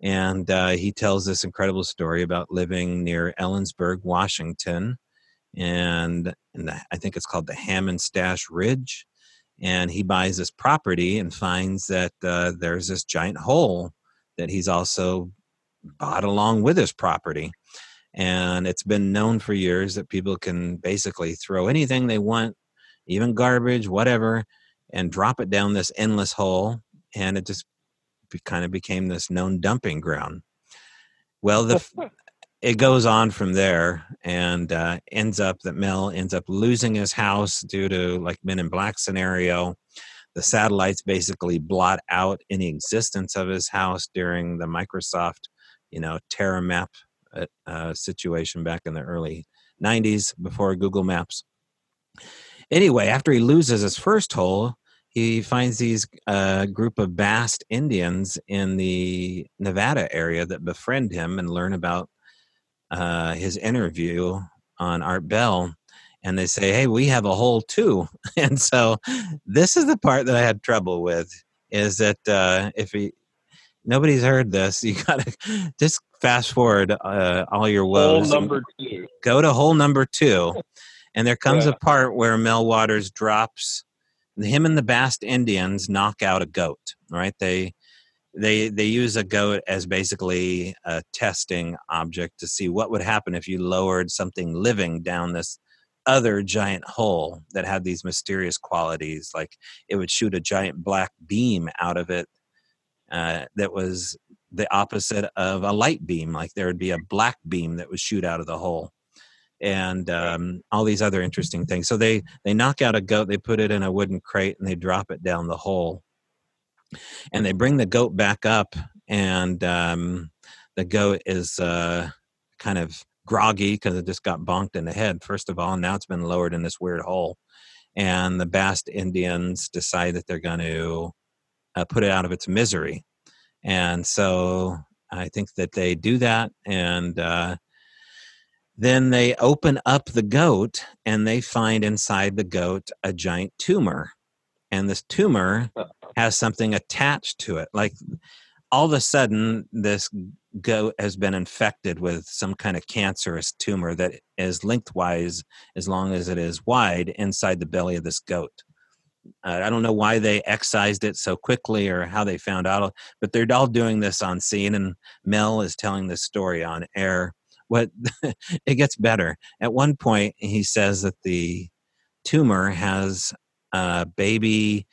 And uh, he tells this incredible story about living near Ellensburg, Washington. And, and the, I think it's called the Manastash Ridge. And he buys this property and finds that uh, there's this giant hole that he's also bought along with his property. And it's been known for years that people can basically throw anything they want, even garbage, whatever, and drop it down this endless hole. And it just kind of became this known dumping ground. Well, the it goes on from there and uh, ends up that Mel ends up losing his house due to like Men in Black scenario. The satellites basically blot out any existence of his house during the Microsoft you know Terra Map uh, uh, situation back in the early 90s before Google Maps. Anyway, after he loses his first hole, he finds these uh, group of Basque Indians in the Nevada area that befriend him and learn about uh, his interview on Art Bell. And they say, "Hey, we have a hole too." and so, this is the part that I had trouble with: is that uh, if he nobody's heard this. You gotta just fast forward uh, all your woes. Hole number two. Go to hole number two, and there comes yeah. a part where Mel Waters drops him and the Basque Indians knock out a goat. Right? They they they use a goat as basically a testing object to see what would happen if you lowered something living down this other giant hole that had these mysterious qualities like it would shoot a giant black beam out of it uh, that was the opposite of a light beam. Like there would be a black beam that would shoot out of the hole, and um, all these other interesting things. So they they knock out a goat, they put it in a wooden crate, and they drop it down the hole, and they bring the goat back up, and um, the goat is uh, kind of groggy because it just got bonked in the head first of all and now it's been lowered in this weird hole and the Basque Indians decide that they're going to uh, put it out of its misery. And so I think that they do that. And uh, then they open up the goat and they find inside the goat a giant tumor. And this tumor has something attached to it. Like all of a sudden, this goat has been infected with some kind of cancerous tumor that is lengthwise as long as it is wide inside the belly of this goat. Uh, I don't know why they excised it so quickly or how they found out, but they're all doing this on scene, and Mel is telling this story on air. What it gets better. At one point, he says that the tumor has a baby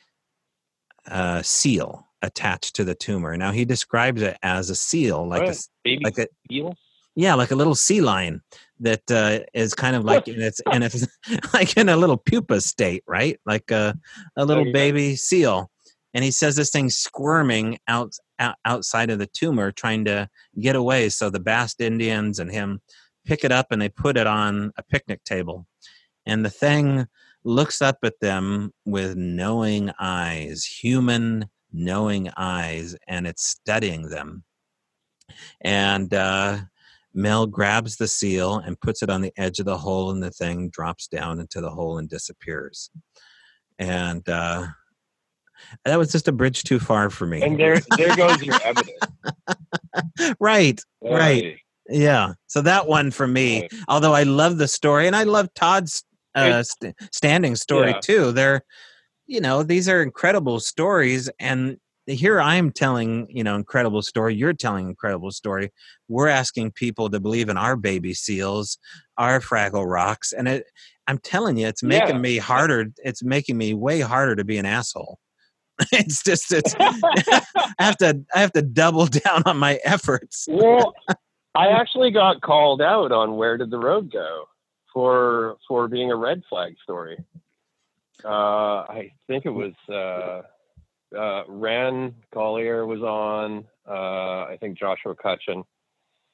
uh, seal attached to the tumor. Now he describes it as a seal, like a baby like a seal. Yeah, like a little sea lion that uh, is kind of like in its and it's like in a little pupa state, right? Like a a little baby seal. And he says this thing squirming out outside of the tumor, trying to get away. So the Basque Indians and him pick it up and they put it on a picnic table. And the thing looks up at them with knowing eyes, human knowing eyes, and it's studying them. And uh, Mel grabs the seal and puts it on the edge of the hole, and the thing drops down into the hole and disappears. And uh, that was just a bridge too far for me. And there, there goes your evidence. right, right, yeah. So that one for me. Right. Although I love the story, and I love Todd's uh, st- standing story yeah. too. They're, you know, these are incredible stories, and here I'm telling, you know, incredible story. You're telling incredible story. We're asking people to believe in our baby seals, our Fraggle Rocks, and it. I'm telling you, it's making yeah. me harder. It's making me way harder to be an asshole. it's just it's. I have to I have to double down on my efforts. well, I actually got called out on where did the road go for for being a red flag story. Uh, I think it was. Uh, uh, Ran Collier was on. Uh, I think Joshua Cutchin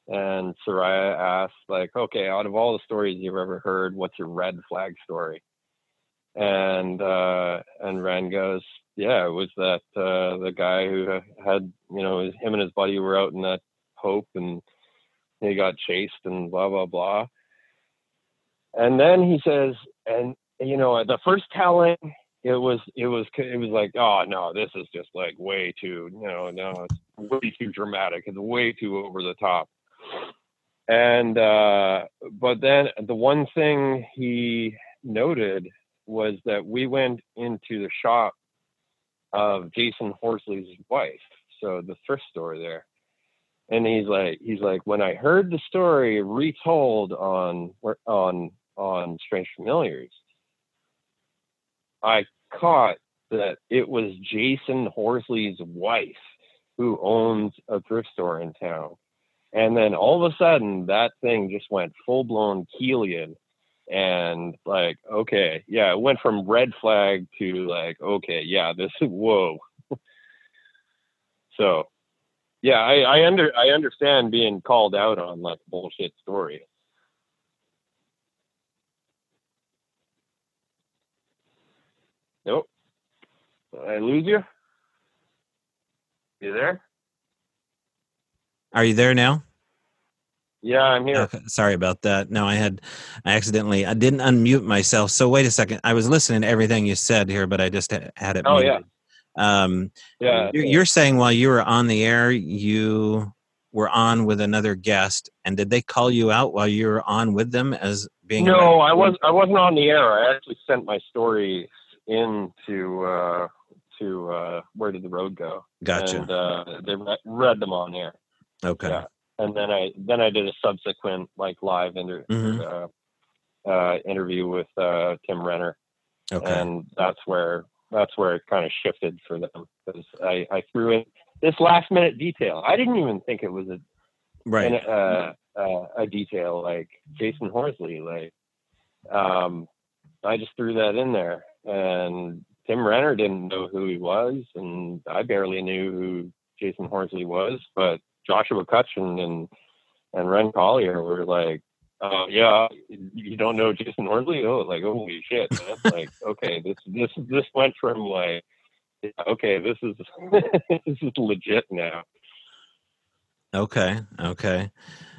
and Seriah asked, like, okay, out of all the stories you've ever heard, what's your red flag story? and uh, and Ren goes, yeah, it was that uh, the guy who had you know him and his buddy were out in that Hope and he got chased and blah blah blah. And then he says, and you know, the first telling, it was it was it was like, oh no, this is just like way too, you know, no, it's way too dramatic. It's way too over the top. And uh, but then the one thing he noted was that we went into the shop of Jason Horsley's wife, so the thrift store there. And he's like, he's like, when I heard the story retold on on on Strange Familiars, I caught that it was Jason Horsley's wife who owns a thrift store in town. And then all of a sudden, that thing just went full blown Keelian. And like, okay, yeah, it went from red flag to like, okay, yeah, this is whoa. so, yeah, I, I under I understand being called out on like bullshit story. Nope. Did I lose you? You there? Are you there now? Yeah, I'm here. Okay, sorry about that. No, I had I accidentally I didn't unmute myself. So wait a second. I was listening to everything you said here, but I just had it. Oh muted. yeah. Um, yeah. You're, you're saying while you were on the air, you were on with another guest, and did they call you out while you were on with them as being? No, I was. I wasn't on the air. I actually sent my story into uh, to uh, Where Did the Road Go? Gotcha. And uh, they re- read them on air. Okay. Yeah. And then I then I did a subsequent like live inter- mm-hmm. uh, uh, interview with uh, Tim Renner. Okay. And that's where that's where it kind of shifted for them because I, I threw in this last minute detail. I didn't even think it was a right an, uh, uh, a detail like Jason Horsley. Like um, I just threw that in there, and Tim Renner didn't know who he was, and I barely knew who Jason Horsley was. But Joshua Cutchin and and Ren Collier were like, "Oh yeah, you don't know Jason Horsley? Oh, like holy shit, man! like okay, this this this went from like, okay, this is this is legit now." Okay. Okay.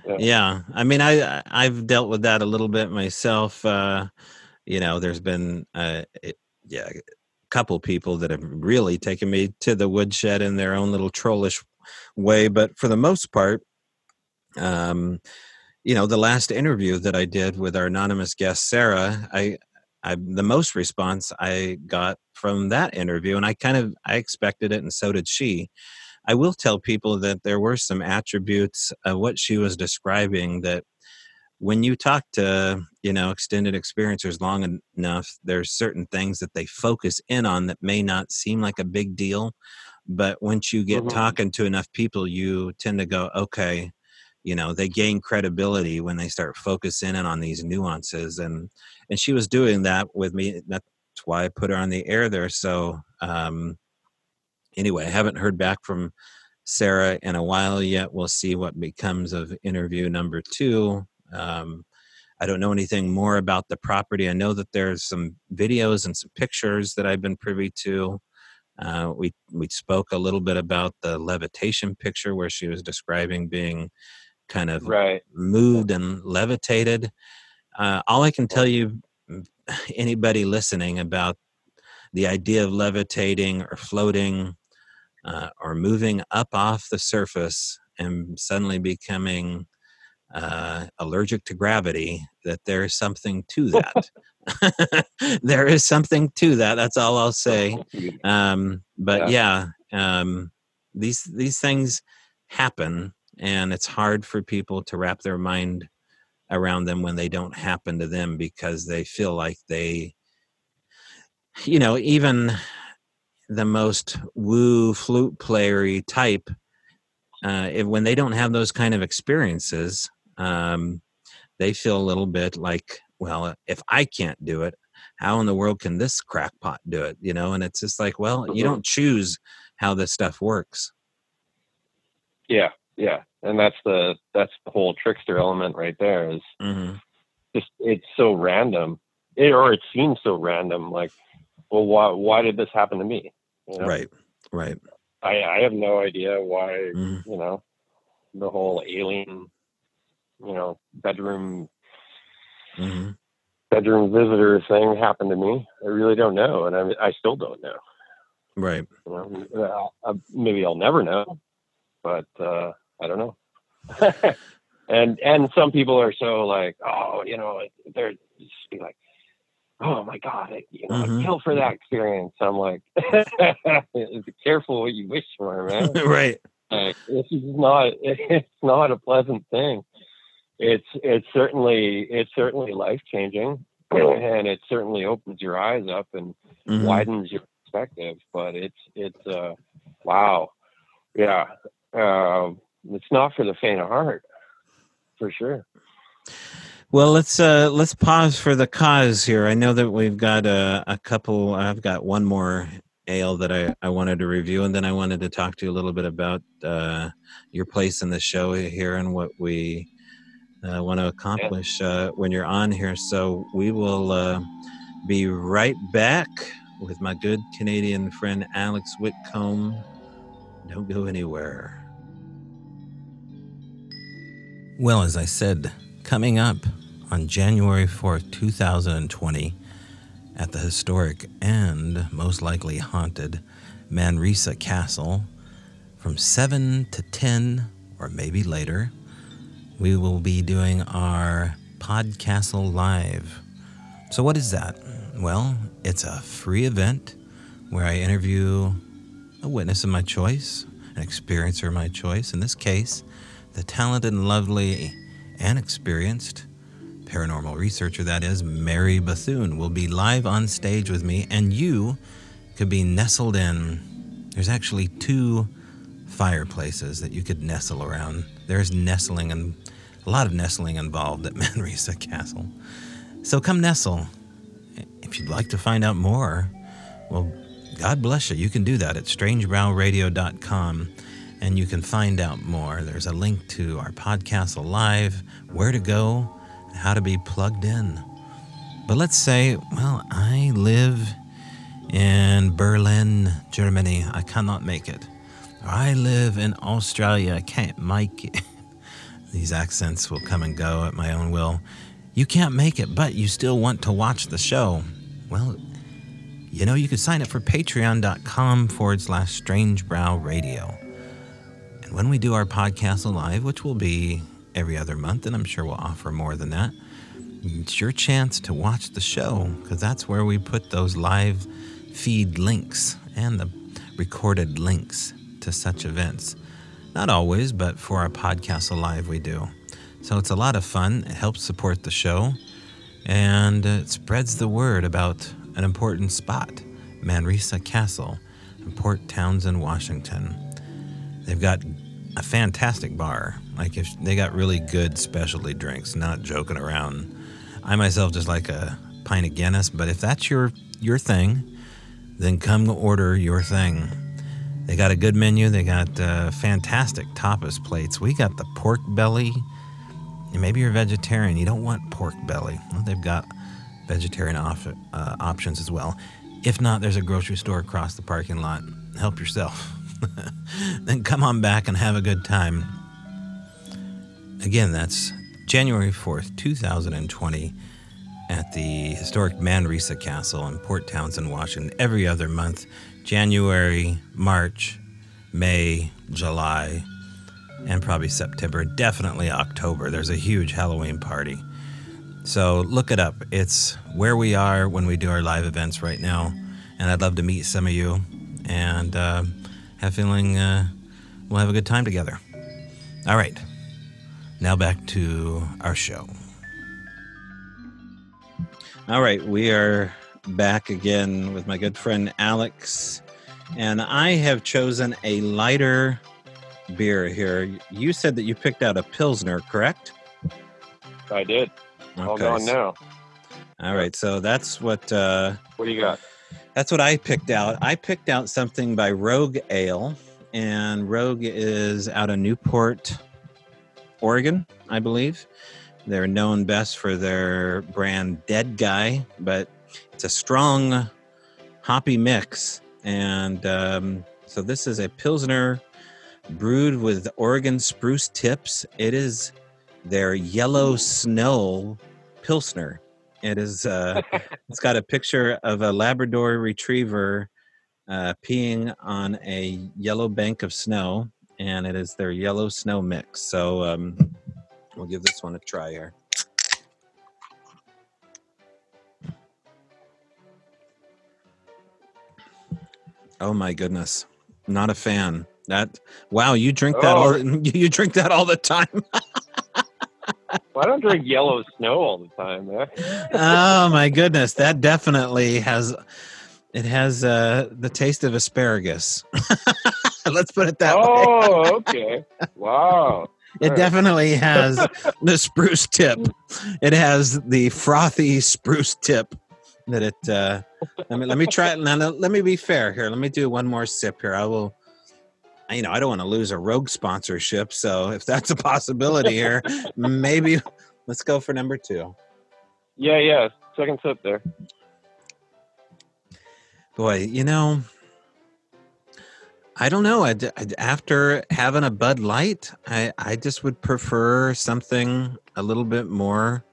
Yeah. yeah. I mean, I I've dealt with that a little bit myself. Uh, you know, there's been, uh, it, yeah, a couple people that have really taken me to the woodshed in their own little trollish way. But for the most part, um, you know, the last interview that I did with our anonymous guest Sarah, I, I the most response I got from that interview, and I kind of I expected it, and so did she. I will tell people that there were some attributes of what she was describing that when you talk to you know extended experiencers long enough there's certain things that they focus in on that may not seem like a big deal but once you get mm-hmm. talking to enough people you tend to go okay you know they gain credibility when they start focusing in on these nuances and and she was doing that with me that's why i put her on the air there so um anyway i haven't heard back from sarah in a while yet we'll see what becomes of interview number two um, I don't know anything more about the property. I know that there's some videos and some pictures that I've been privy to. Uh, we we spoke a little bit about the levitation picture where she was describing being kind of right. moved and levitated. Uh, all I can tell you, anybody listening about the idea of levitating or floating uh, or moving up off the surface and suddenly becoming uh, allergic to gravity, that there is something to that. there is something to that. That's all I'll say. Um, but yeah, yeah um, these these things happen, and it's hard for people to wrap their mind around them when they don't happen to them because they feel like they, you know, even the most woo flute playery type, uh, if, when they don't have those kind of experiences, um, they feel a little bit like, well, if I can't do it, how in the world can this crackpot do it? You know, and it's just like, well, you mm-hmm. don't choose how this stuff works. Yeah, yeah, and that's the that's the whole trickster element right there. Is mm-hmm. just it's so random, it, or it seems so random. Like, well, why why did this happen to me? You know? Right, right. I I have no idea why. mm You know, the whole alien, you know, bedroom. Mm-hmm. Bedroom visitor thing happened to me. I really don't know, and I, I still don't know. Right. You know, uh, maybe I'll never know, but uh, I don't know. and and some people are so like, oh, you know, they're just be like, oh my god, I, you know, mm-hmm. Kill for that experience. I'm like, be careful what you wish for, man. right. Like, this is not. It's not a pleasant thing. It's it's certainly it's certainly life changing, and it certainly opens your eyes up and mm-hmm. widens your perspective. But it's it's uh, wow, yeah. Uh, it's not for the faint of heart, for sure. Well, let's uh, let's pause for the cause here. I know that we've got a, a couple. I've got one more ale that I, I wanted to review, and then I wanted to talk to you a little bit about uh, your place in the show here and what we uh, want to accomplish uh, when you're on here. So we will uh, be right back with my good Canadian friend Alex Whitcomb. Don't go anywhere. Well, as I said, coming up on January 4th, 2020, at the historic and most likely haunted Manresa Castle, from 7 to 10, or maybe later, we will be doing our Podcastle Live. So, what is that? Well, it's a free event where I interview a witness of my choice, an experiencer of my choice. In this case, the talented and lovely and experienced paranormal researcher, that is, Mary Bethune, will be live on stage with me, and you could be nestled in. There's actually two fireplaces that you could nestle around. There's nestling and a lot of nestling involved at Manresa Castle. So come nestle. If you'd like to find out more, well, God bless you. You can do that at strangebrowradio.com and you can find out more. There's a link to our podcast live, where to go, how to be plugged in. But let's say, well, I live in Berlin, Germany. I cannot make it. I live in Australia. I can't make it. These accents will come and go at my own will. You can't make it, but you still want to watch the show. Well, you know, you can sign up for patreon.com forward slash strange brow radio. And when we do our podcast live, which will be every other month, and I'm sure we'll offer more than that, it's your chance to watch the show because that's where we put those live feed links and the recorded links to such events. Not always, but for our podcast Alive, we do. So it's a lot of fun. It helps support the show and it spreads the word about an important spot, Manresa Castle in Port Townsend, Washington. They've got a fantastic bar. Like if they got really good specialty drinks, not joking around. I myself just like a pint of Guinness, but if that's your your thing, then come order your thing. They got a good menu. They got uh, fantastic tapas plates. We got the pork belly. maybe you're vegetarian. You don't want pork belly. Well, they've got vegetarian uh, options as well. If not, there's a grocery store across the parking lot. Help yourself. then come on back and have a good time. Again, that's January 4th, 2020, at the historic Manresa Castle in Port Townsend, Washington, every other month January, March, May, July, and probably September, definitely October. There's a huge Halloween party. So look it up. It's where we are when we do our live events right now. And I'd love to meet some of you. And uh, have a feeling uh, we'll have a good time together. All right, now back to our show. All right, we are back again with my good friend Alex, and I have chosen a lighter beer here. You said that you picked out a Pilsner, correct? I did. Okay. Hold on now. All right, so that's what. Uh, what do you got? That's what I picked out. I picked out something by Rogue Ale, and Rogue is out of Newport, Oregon, I believe. They're known best for their brand Dead Guy, but it's a strong hoppy mix. And um, so this is a Pilsner brewed with Oregon spruce tips. It is their yellow snow Pilsner. It is. Uh, it's got a picture of a Labrador Retriever uh, peeing on a yellow bank of snow, and it is their yellow snow mix. So um, we'll give this one a try here. Oh my goodness, not a fan. That wow, you drink that Oh. all you drink that all the time. Well, I don't drink yellow snow all the time, man. oh my goodness, that definitely has it has uh the taste of asparagus. Let's put it that way. Oh, okay. Wow. It Alright. definitely has the spruce tip. It has the frothy spruce tip that it uh let me let me try it now let me be fair here. Let me do one more sip here. I will you know, I don't want to lose a rogue sponsorship, so if that's a possibility here, maybe let's go for number 2. Yeah, yeah. Second sip there. Boy, you know, I don't know. I'd, I'd- after having a Bud Light, I, I just would prefer something a little bit more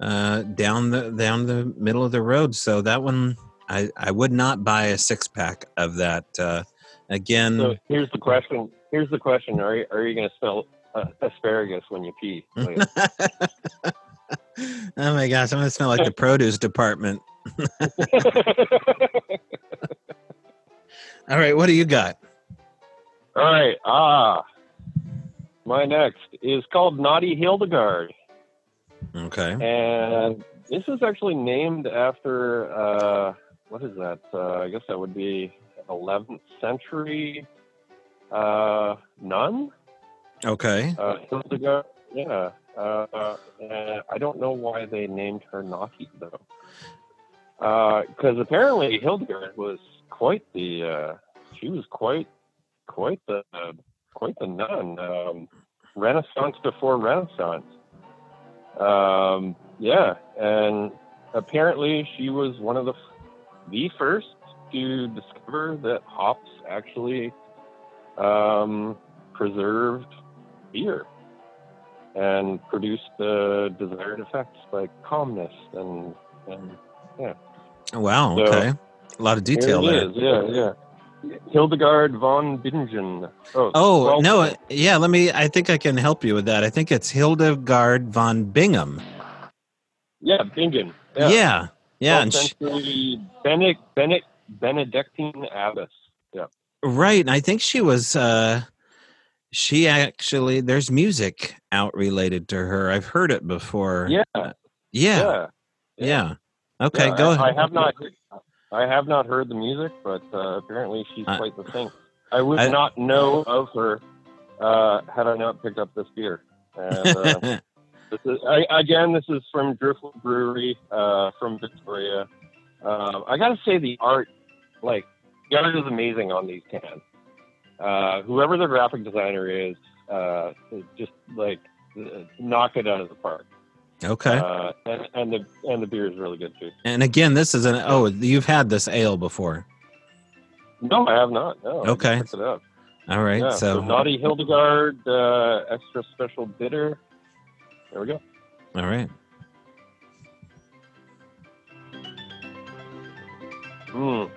uh, down the down the middle of the road. So that one, I, I would not buy a six pack of that. Uh, again, So here's the question. Here's the question. Are you, are you going to smell uh, asparagus when you pee? Oh my gosh, I'm gonna smell like the produce department. All right, what do you got? All right. Ah. My next is called Naughty Hildegard. Okay. And this is actually named after, uh, what is that? Uh, I guess that would be 11th century uh, nun, Okay. uh, Hildegard. Yeah. Uh, uh, I don't know why they named her Naughty, though. Because apparently Hildegard was quite the, uh, she was quite, quite the, uh, quite the nun. Um, Renaissance before Renaissance. Um, yeah, and apparently she was one of the the first to discover that hops actually um, preserved beer and produced the desired effects like calmness and and yeah. Wow. So, Okay. A lot of detail here there. it is. Yeah, yeah. Hildegard von Bingen. Oh, Oh no, yeah. Let me. I think I can help you with that. I think it's Hildegard von Bingham. Yeah, Bingen. Yeah, Yeah, yeah, and 12th she, Benedict, Benedict, Benedictine abbess. Yeah. Right. And I think she was. uh She actually. There's music out related to her. I've heard it before. Yeah, Uh, yeah, yeah. yeah. Okay, Yeah, go I, ahead. I have not. I have not heard the music, but uh, apparently she's Uh, quite the thing. I would I- not know of her uh, had I not picked up this beer. And, uh, this is, I, again, this is from Driftwood Brewery uh, from Victoria. Um, I got to say, the art, like, the art is amazing on these cans. Uh, whoever the graphic designer is, uh, is just like knock it out of the park. Okay. Uh, and, and the and the beer is really good too. and again, this is an. Oh, you've had this ale before. No, I have not. No. Okay. picked it up. All right. Yeah, so, Naughty Hildegard, uh, extra special bitter. There we go. all right. Mm.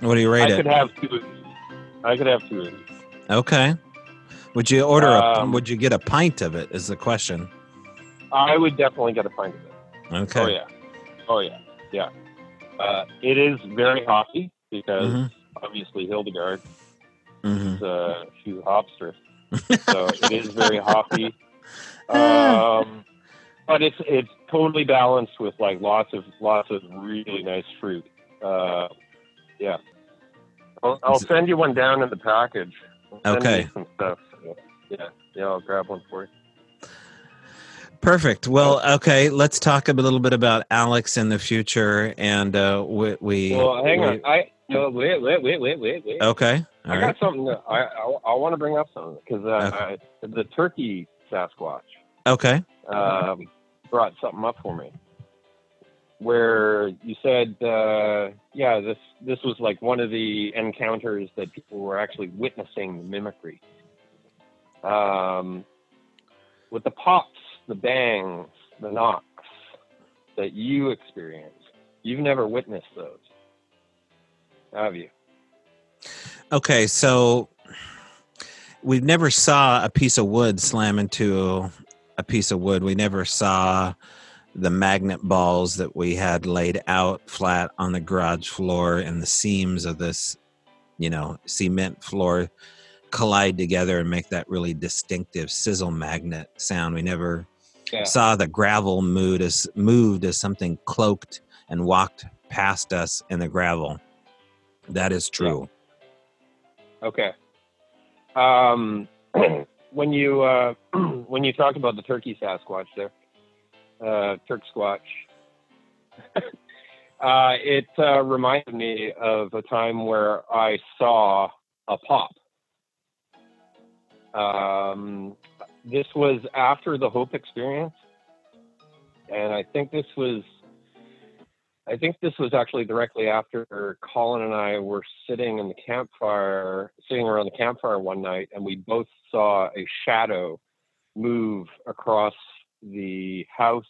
What do you rate I it? I could have two. of these. I could have two. of these. Okay. Would you order a? Um, Would you get a pint of it? Is the question. I would definitely get a pint of it. Okay. Oh yeah. Oh yeah. Yeah. Uh, it is very hoppy because Mhm. obviously Hildegard, hmm is, a she's a hopster, so it is very hoppy. Um, but it's it's totally balanced with like lots of lots of really nice fruit. Uh, yeah. I'll, I'll send you one down in the package. I'll Okay. Some stuff. Yeah. Yeah. I'll grab one for you. Perfect. Well, okay. Let's talk a little bit about Alex in the future, and uh, we. we Well, hang we- on. I no, wait, wait, wait, wait, wait, wait. Okay. All I got something that I I, I want to bring up something because uh, okay. the turkey Sasquatch. Okay. Um, brought something up for me where you said, uh, yeah, this this was like one of the encounters that people were actually witnessing the mimicry. Um, with the pops, the bangs, the knocks that you experience, you've never witnessed those, have you? Okay, so we never saw a piece of wood slam into a piece of wood. We never saw the magnet balls that we had laid out flat on the garage floor and the seams of this, you know, cement floor collide together and make that really distinctive sizzle magnet sound. We never yeah. saw the gravel moved as moved as something cloaked and walked past us in the gravel. That is true. Yeah. Okay. Um, when you uh, when you talked about the turkey Sasquatch there, uh, Turk Squatch. uh, it uh, reminded me of a time where I saw a pop. Um, this was after the Hope experience, and I think this was. I think this was actually directly after Colin and I were sitting in the campfire, sitting around the campfire one night, and we both saw a shadow move across the house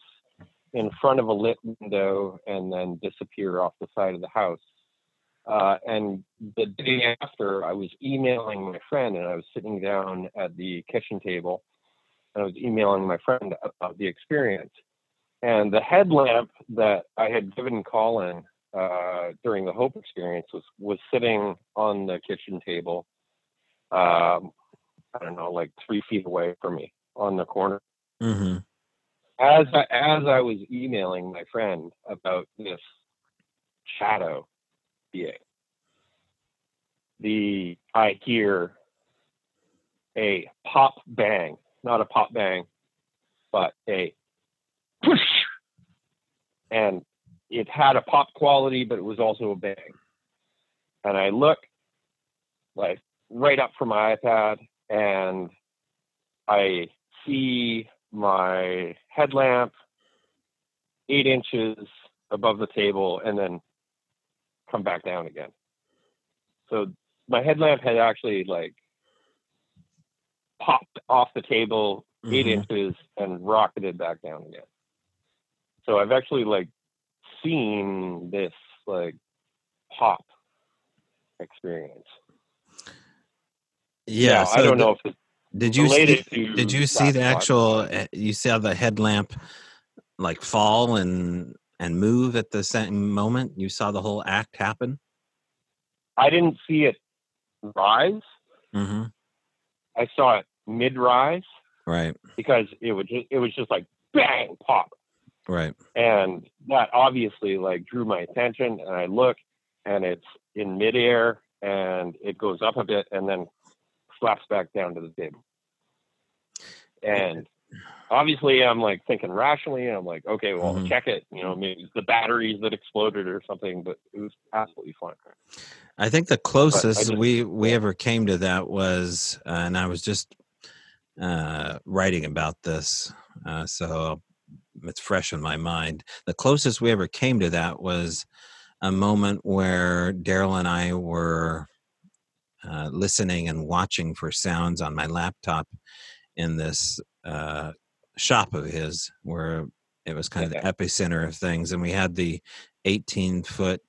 in front of a lit window and then disappear off the side of the house. Uh, and the day after, I was emailing my friend, and I was sitting down at the kitchen table, and I was emailing my friend about the experience. And the headlamp that I had given Colin uh, during the Hope experience was was sitting on the kitchen table. Um, I don't know, like three feet away from me on the corner. Mm-hmm. As I, as I was emailing my friend about this shadow the I hear a pop bang, not a pop bang, but a push, and it had a pop quality, but it was also a bang. And I look like right up from my iPad and I see my headlamp eight inches above the table and then come back down again. So my headlamp had actually like popped off the table 8 mm-hmm. inches and rocketed back down again. So I've actually like seen this like pop experience. Yeah, so I don't the, know if it's did you see, did you see the actual eh, you saw the headlamp like fall and and move at the same moment? You saw the whole act happen? I didn't see it rise. Mm-hmm. I saw it mid rise. Right. Because it was just, it was just like bang pop. Right. And that obviously like drew my attention and I look and it's in midair and it goes up a bit and then slaps back down to the table. And obviously, I'm like thinking rationally. I'm like, okay, well, mm-hmm. check it. You know, maybe it's the batteries that exploded or something. But it was absolutely fine. I think the closest just, we we ever came to that was, uh, and I was just uh, writing about this, uh, so it's fresh in my mind. The closest we ever came to that was a moment where Daryl and I were uh, listening and watching for sounds on my laptop in this uh, shop of his where it was kind of the epicenter of things and we had the 18 foot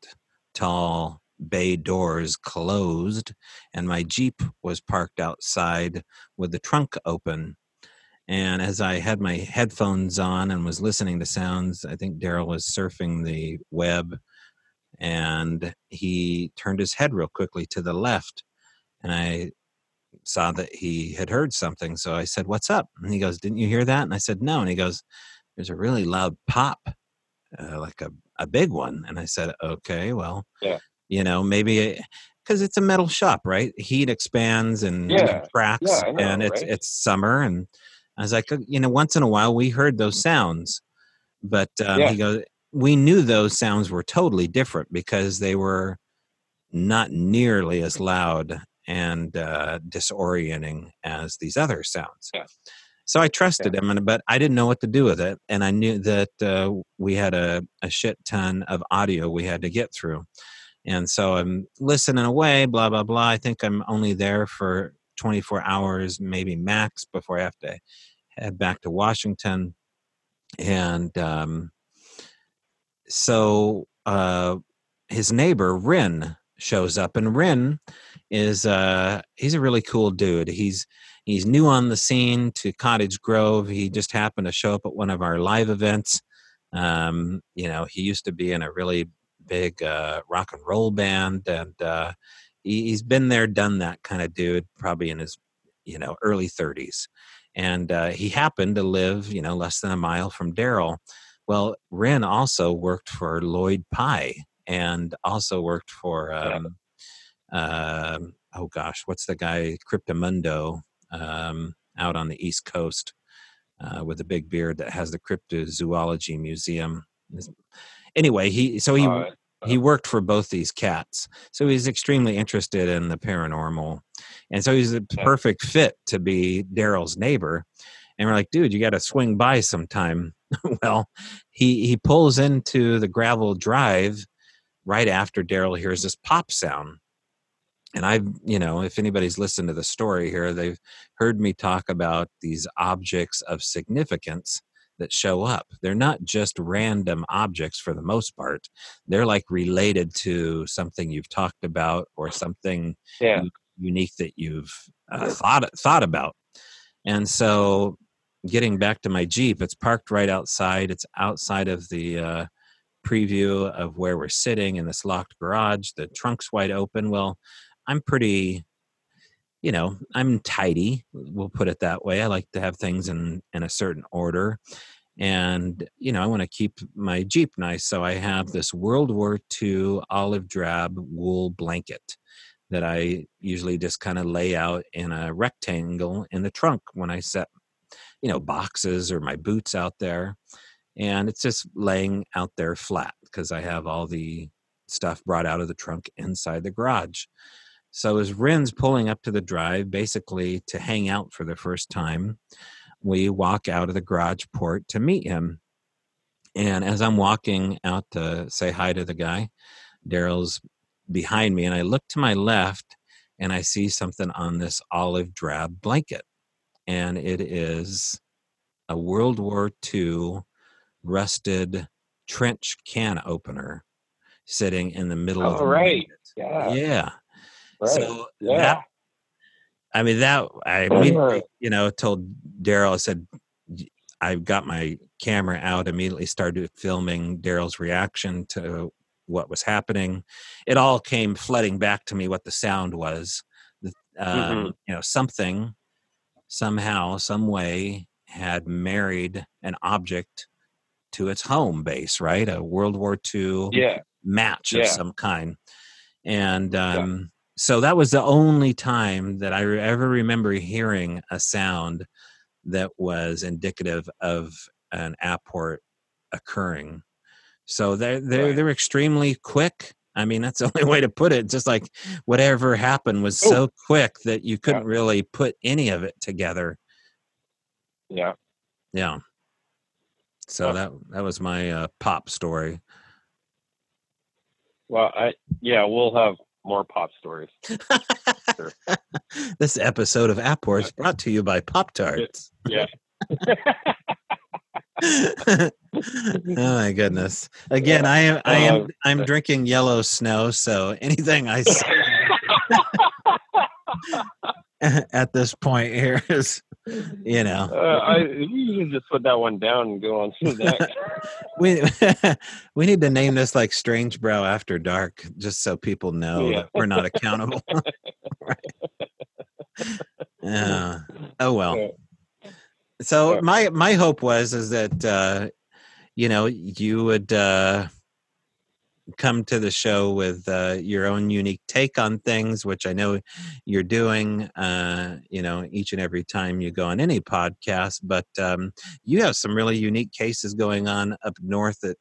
tall bay doors closed and my jeep was parked outside with the trunk open and as i had my headphones on and was listening to sounds i think daryl was surfing the web and he turned his head real quickly to the left and I saw that he had heard something. So I said, What's up? And he goes, Didn't you hear that? And I said, No. And he goes, There's a really loud pop, uh, like a, a big one. And I said, Okay, well, yeah. you know, maybe because it's a metal shop, right? Heat expands and yeah. cracks, yeah, know, and it's right? it's summer. And I was like, uh, You know, once in a while we heard those sounds. But um, yeah. he goes, We knew those sounds were totally different because they were not nearly as loud and uh, disorienting as these other sounds. Yeah. So I trusted him, but I didn't know what to do with it, and I knew that uh, we had a, a shit ton of audio we had to get through, and so I'm listening away, blah blah blah. I think I'm only there for 24 hours, maybe max, before I have to head back to Washington, and um, so uh, his neighbor Rin shows up, and Rin is uh, he's a really cool dude. He's he's new on the scene to Cottage Grove. He just happened to show up at one of our live events. Um, you know, he used to be in a really big uh, rock and roll band, and uh, he, has been there, done that kind of dude, probably in his you know early 30s. And uh, he happened to live, you know, less than a mile from Daryl. Well, Ren also worked for Lloyd Pye and also worked for um, uh, oh gosh, what's the guy Cryptomundo um, out on the East Coast uh, with a big beard that has the Cryptozoology Museum. Anyway, he so he uh, he worked for both these cats, so he's extremely interested in the paranormal, and so he's a perfect fit to be Daryl's neighbor. And we're like, dude, you got to swing by sometime. well, he he pulls into the gravel drive right after Daryl hears this pop sound and I've, you know, if anybody's listened to the story here, they've heard me talk about these objects of significance that show up. They're not just random objects for the most part. They're like related to something you've talked about or something yeah. unique that you've uh, thought thought about. And so, getting back to my Jeep, it's parked right outside. It's outside of the uh, preview of where we're sitting in this locked garage. The trunk's wide open. Well, I'm pretty, you know, I'm tidy. We'll put it that way. I like to have things in in a certain order, and you know, I want to keep my Jeep nice. So I have this World War II olive drab wool blanket that I usually just kind of lay out in a rectangle in the trunk when I set, you know, boxes or my boots out there. And it's just laying out there flat because I have all the stuff brought out of the trunk inside the garage. So as Ren's pulling up to the drive, basically to hang out for the first time, we walk out of the garage port to meet him. And as I'm walking out to say hi to the guy, Daryl's behind me, and I look to my left and I see something on this olive drab blanket. And it is a World War II rusted trench can opener sitting in the middle oh, of the right. Yeah. Yeah. Right. So yeah. that, I mean, that I immediately, you know, told Daryl, I said, I got my camera out, immediately started filming Daryl's reaction to what was happening. It all came flooding back to me what the sound was. Um, mm-hmm. You know, something, somehow, some way had married an object to its home base, right? A World War II yeah. match of some kind. And um, so that was the only time that I ever remember hearing a sound that was indicative of an apport occurring. So they're they're right. they're extremely quick. I mean, that's the only way to put it. Just like whatever happened was Ooh. so quick that you couldn't yeah. really put any of it together. Yeah. Yeah. So that that was my uh, pop story. Well, I yeah, we'll have more pop stories. sure. This episode of App Wars brought to you by Pop Tarts. Yeah. oh my goodness! Again, I am I am uh, I'm drinking yellow snow, so anything I say at this point here is you know. Uh, I you can just put that one down and go on to the next. we we need to name this like Strange Brow After Dark, just so people know yeah. we're not accountable. Yeah. Oh well. So my my hope was is that uh, you know you would uh, come to the show with uh, your own unique take on things, which I know you're doing, uh, you know, each and every time you go on any podcast. But um, you have some really unique cases going on up north that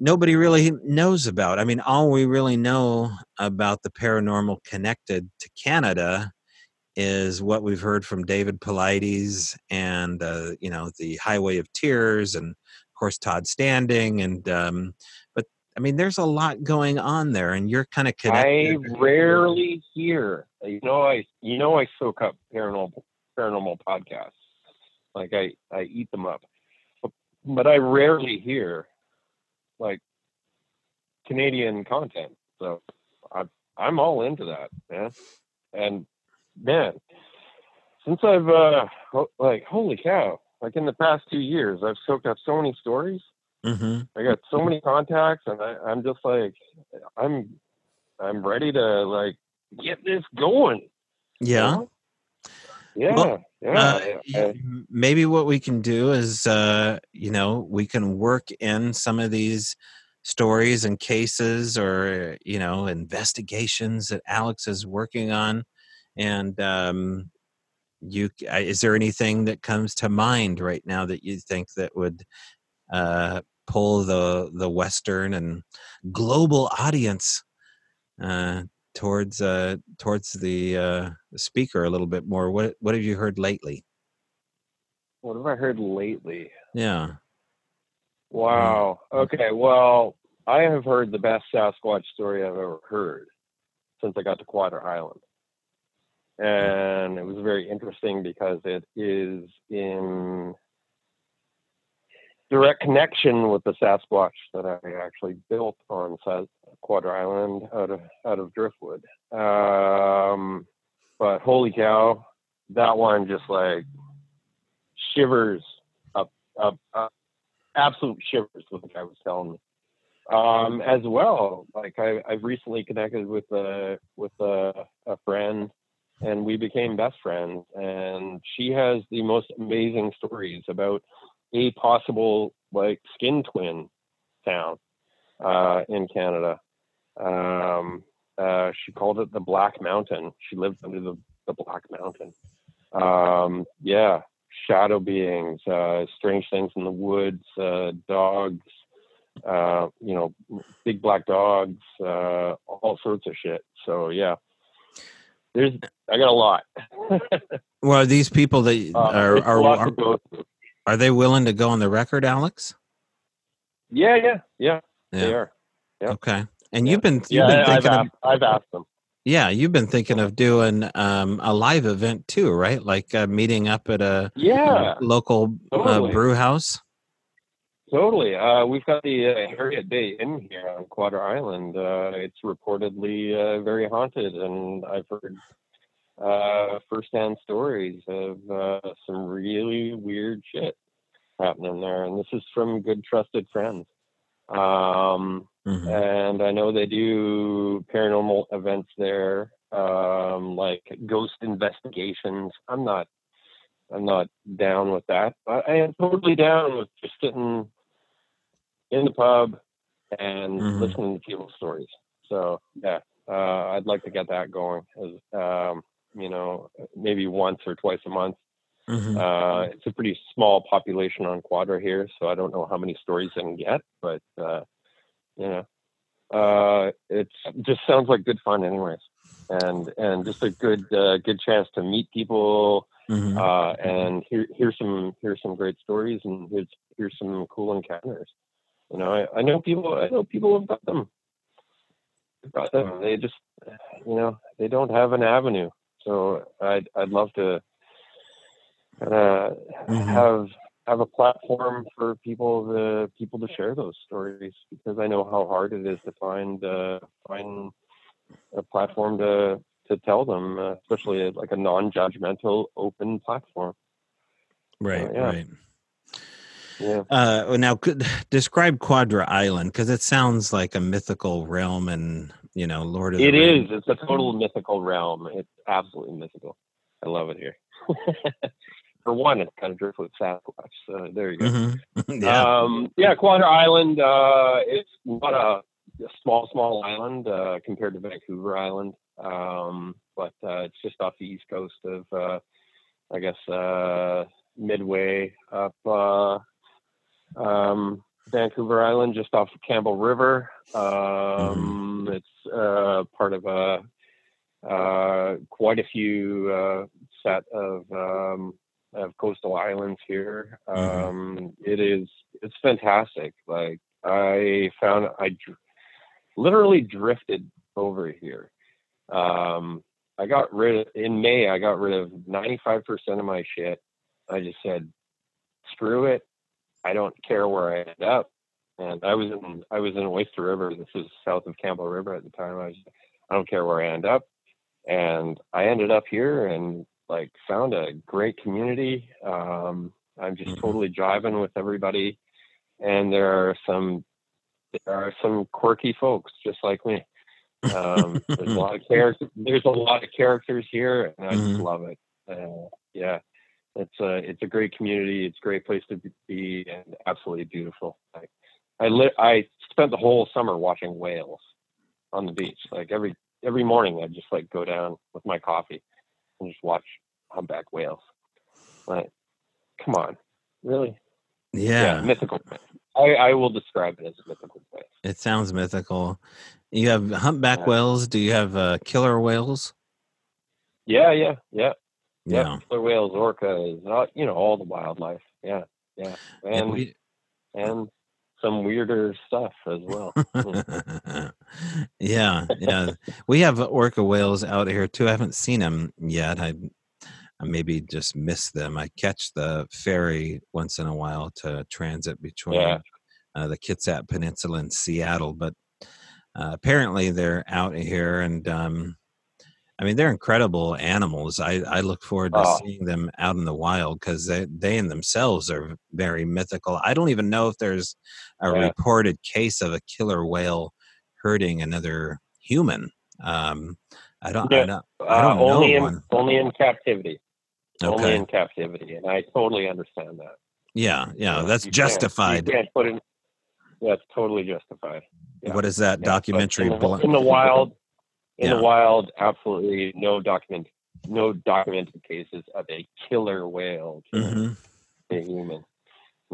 nobody really knows about. I mean, all we really know about the paranormal connected to Canada is what we've heard from David Paulides and uh, you know the Highway of Tears and of course Todd Standing and um, I mean there's a lot going on there and you're kind of connected. I rarely hear you know I you know I soak up paranormal paranormal podcasts like I I eat them up but, but I rarely hear like Canadian content so I I'm all into that man and man, since I've uh like holy cow, like in the past two years, I've soaked up so many stories. Mm-hmm. I got so many contacts, and I, I'm just like, I'm, I'm ready to like get this going. Yeah. You know? Yeah, Well, yeah. Uh, maybe what we can do is, uh, you know, we can work in some of these stories and cases or, you know, investigations that Alex is working on. And um, you, is there anything that comes to mind right now that you think that would uh, pull the the Western and global audience uh, towards uh, towards the uh, speaker a little bit more? What what have you heard lately? what have I heard lately? Yeah. Wow. Okay. Well, I have heard the best Sasquatch story I've ever heard since I got to Quadra Island. And it was very interesting because it is in direct connection with the Sasquatch that I actually built on Quadra Island out of out of Driftwood. Um, but holy cow, that one just like shivers up up up absolute shivers what the guy was telling me. Um, as well, like I, I've recently connected with a with a, a friend, and we became best friends. And she has the most amazing stories about a possible like skin twin town uh, in Canada. Um, uh, she called it the Black Mountain. She lived under the, the Black Mountain. Um, yeah, shadow beings, uh, strange things in the woods, uh, dogs, uh, you know, big black dogs, uh, all sorts of shit. So yeah, there's I got a lot. Well, these people that are are, are to go through. Are they willing to go on the record, Alex? Yeah, yeah, yeah, they are. Yep. Okay. And Yeah. you've been you've Yeah, been I've thinking of asked, I've asked them. yeah you've been thinking of doing um, a live event too, right? Like uh, meeting up at a Yeah, local uh, Totally. brew house. totally. Uh, we've got the uh, Heriot Bay Inn here on Quadra Island. Uh, it's reportedly uh, very haunted, and I've heard uh, firsthand stories of uh, some really weird shit happening there. And this is from good, trusted friends. Um, Mhm. and I know they do paranormal events there, um, like ghost investigations. I'm not, I'm not down with that. But I am totally down with just sitting in the pub and Mhm. listening to people's stories. So yeah, uh, I'd like to get that going. As um, you know, maybe once or twice a month. Mhm. Uh, it's a pretty small population on Quadra here, so I don't know how many stories I can get, but uh, you know, uh, it's just sounds like good fun, anyways, and and just a good uh, good chance to meet people Mhm. uh, and hear hear some hear some great stories and here's here's some cool encounters. You know, I, I know people I know people have got them. They've got them. They just you know they don't have an avenue. So I'd I'd love to uh, Mhm. have have a platform for people to people to share those stories because I know how hard it is to find uh, find a platform to to tell them, uh, especially like a non-judgmental, open platform. Right. yeah. Right. Yeah. Uh, now, could, describe Quadra Island because it sounds like a mythical realm, and you know, Lord of It the Rings. is. It's a total mythical realm. It's absolutely mythical. I love it here. For one, it's kind of driftwood Sasquatch. So there you go. Mhm. yeah. Um, yeah, Quadra Island. Uh, it's not a, a small, small island uh, compared to Vancouver Island, um, but uh, it's just off the east coast of, uh, I guess, uh, midway up uh, um, Vancouver Island, just off Campbell River. Um, Mm-hmm. It's uh, part of a uh, quite a few uh, set of um, of coastal islands here. Mhm. Um, it is it's fantastic. Like I found I dr- literally drifted over here. Um, I got rid of, in May. I got rid of ninety five percent of my shit. I just said, screw it. I don't care where I end up. And I was in I was in Oyster River. This is south of Campbell River at the time. I was I don't care where I end up. And I ended up here and like found a great community. Um, I'm just Mhm. totally jiving with everybody. And there are some there are some quirky folks just like me. Um, there's a lot of characters. There's a lot of characters here, and I just Mhm. love it. Uh, yeah, it's a it's a great community. It's a great place to be, and absolutely beautiful. I I, li- I spent the whole summer watching whales on the beach. Like every every morning, I just like go down with my coffee and just watch humpback whales. Like, come on, really? Yeah, mythical place. I, I will describe it as a mythical place. it sounds mythical. You have humpback Yeah. whales. Do you have uh, killer whales? Yeah, yeah, yeah. Yeah. Yeah, killer whales, orcas, uh, you know, all the wildlife. Yeah, yeah, And and we- and some weirder stuff as well. yeah, yeah. We have orca whales out here too. I haven't seen them yet. I, I maybe just miss them. I catch the ferry once in a while to transit between Yeah. uh, the Kitsap Peninsula and Seattle, but uh, apparently they're out here and um, I mean they're incredible animals. I, I look forward to Oh. seeing them out in the wild because they they in themselves are very mythical. I don't even know if there's a Yeah. reported case of a killer whale hurting another human. Um, I don't. I don't. I don't Uh, only know in only in captivity. Only in captivity, and I totally understand that. Yeah. Yeah. You know, That's you can't- justified. You can't put in. That's totally justified. yeah, What is that Yeah, documentary? in the, in the wild? In Yeah. the wild, absolutely no document, no documented cases of a killer whale killing Mhm. a human.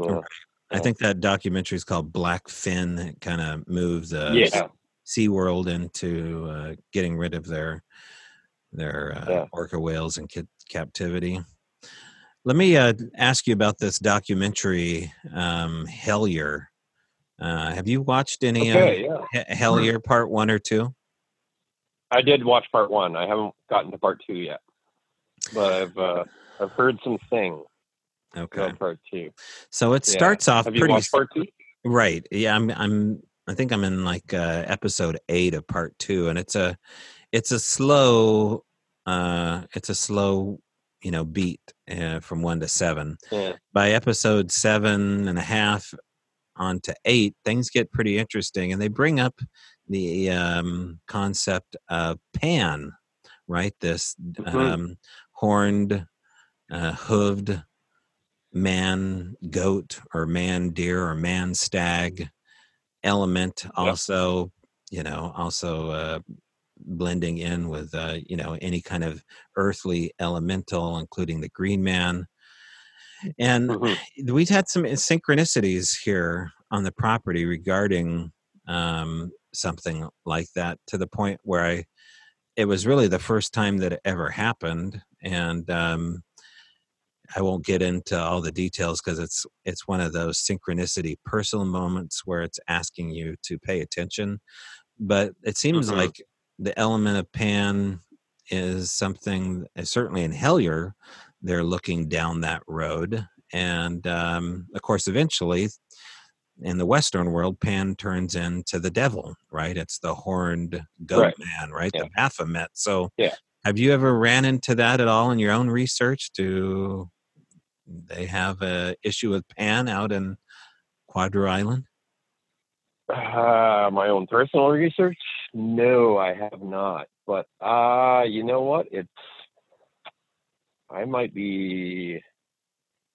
Yeah. Right. I think that documentary is called Black Fin. It kind of moves uh, yeah. SeaWorld into uh, getting rid of their their uh, Yeah. orca whales in ca- captivity. Let me uh, ask you about this documentary, um, Hellier. Uh, have you watched any Okay. Yeah. uh, Hellier Part One or Two? I did watch part one. I haven't gotten to part two yet, but I've uh, I've heard some things Okay, about part two. so it Yeah. starts off Have you pretty watched part two? Right. Yeah, I'm I'm I think I'm in like uh episode 8 of part 2 and it's a it's a slow uh it's a slow, you know, beat uh, from 1 to 7. Yeah. By episode seven and a half on to 8, things get pretty interesting and they bring up the um concept of pan, right? This Mhm. um horned uh hooved man goat or man deer or man stag element also you know also uh, blending in with uh, you know any kind of earthly elemental including the green man and Mhm. we've had some synchronicities here on the property regarding um, something like that to the point where I it was really the first time that it ever happened and um, I won't get into all the details because it's it's one of those synchronicity personal moments where it's asking you to pay attention but it seems Mhm. like the element of pan is something uh, certainly in Hellier they're looking down that road and um, of course eventually in the western world pan turns into the devil right it's the horned goat Right. man right Yeah. the baphomet so Yeah. have you ever ran into that at all in your own research do they have a issue with pan out in Quadra Island Uh, my own personal research? No, I have not. But uh, you know what? It's I might be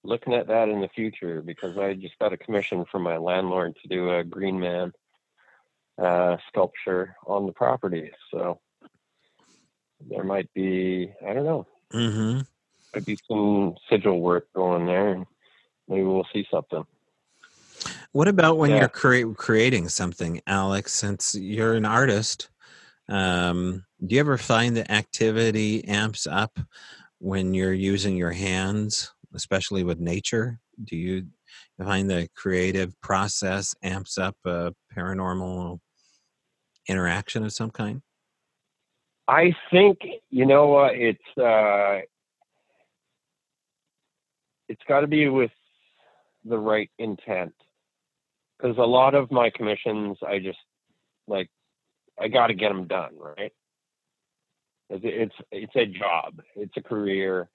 looking at that in the future because I just got a commission from my landlord to do a green man uh, sculpture on the property. So there might be I don't know, mm-hmm. might be some sigil work going there and maybe we'll see something. What about when Yeah. you're crea- creating something, Alex? Since you're an artist, um, do you ever find the activity amps up when you're using your hands, especially with nature? Do you find the creative process amps up a paranormal interaction of some kind? I think you know what it's uh, it's got to be with the right intent because a lot of my commissions I just like I got to get them done right. It's it's a job, it's a career.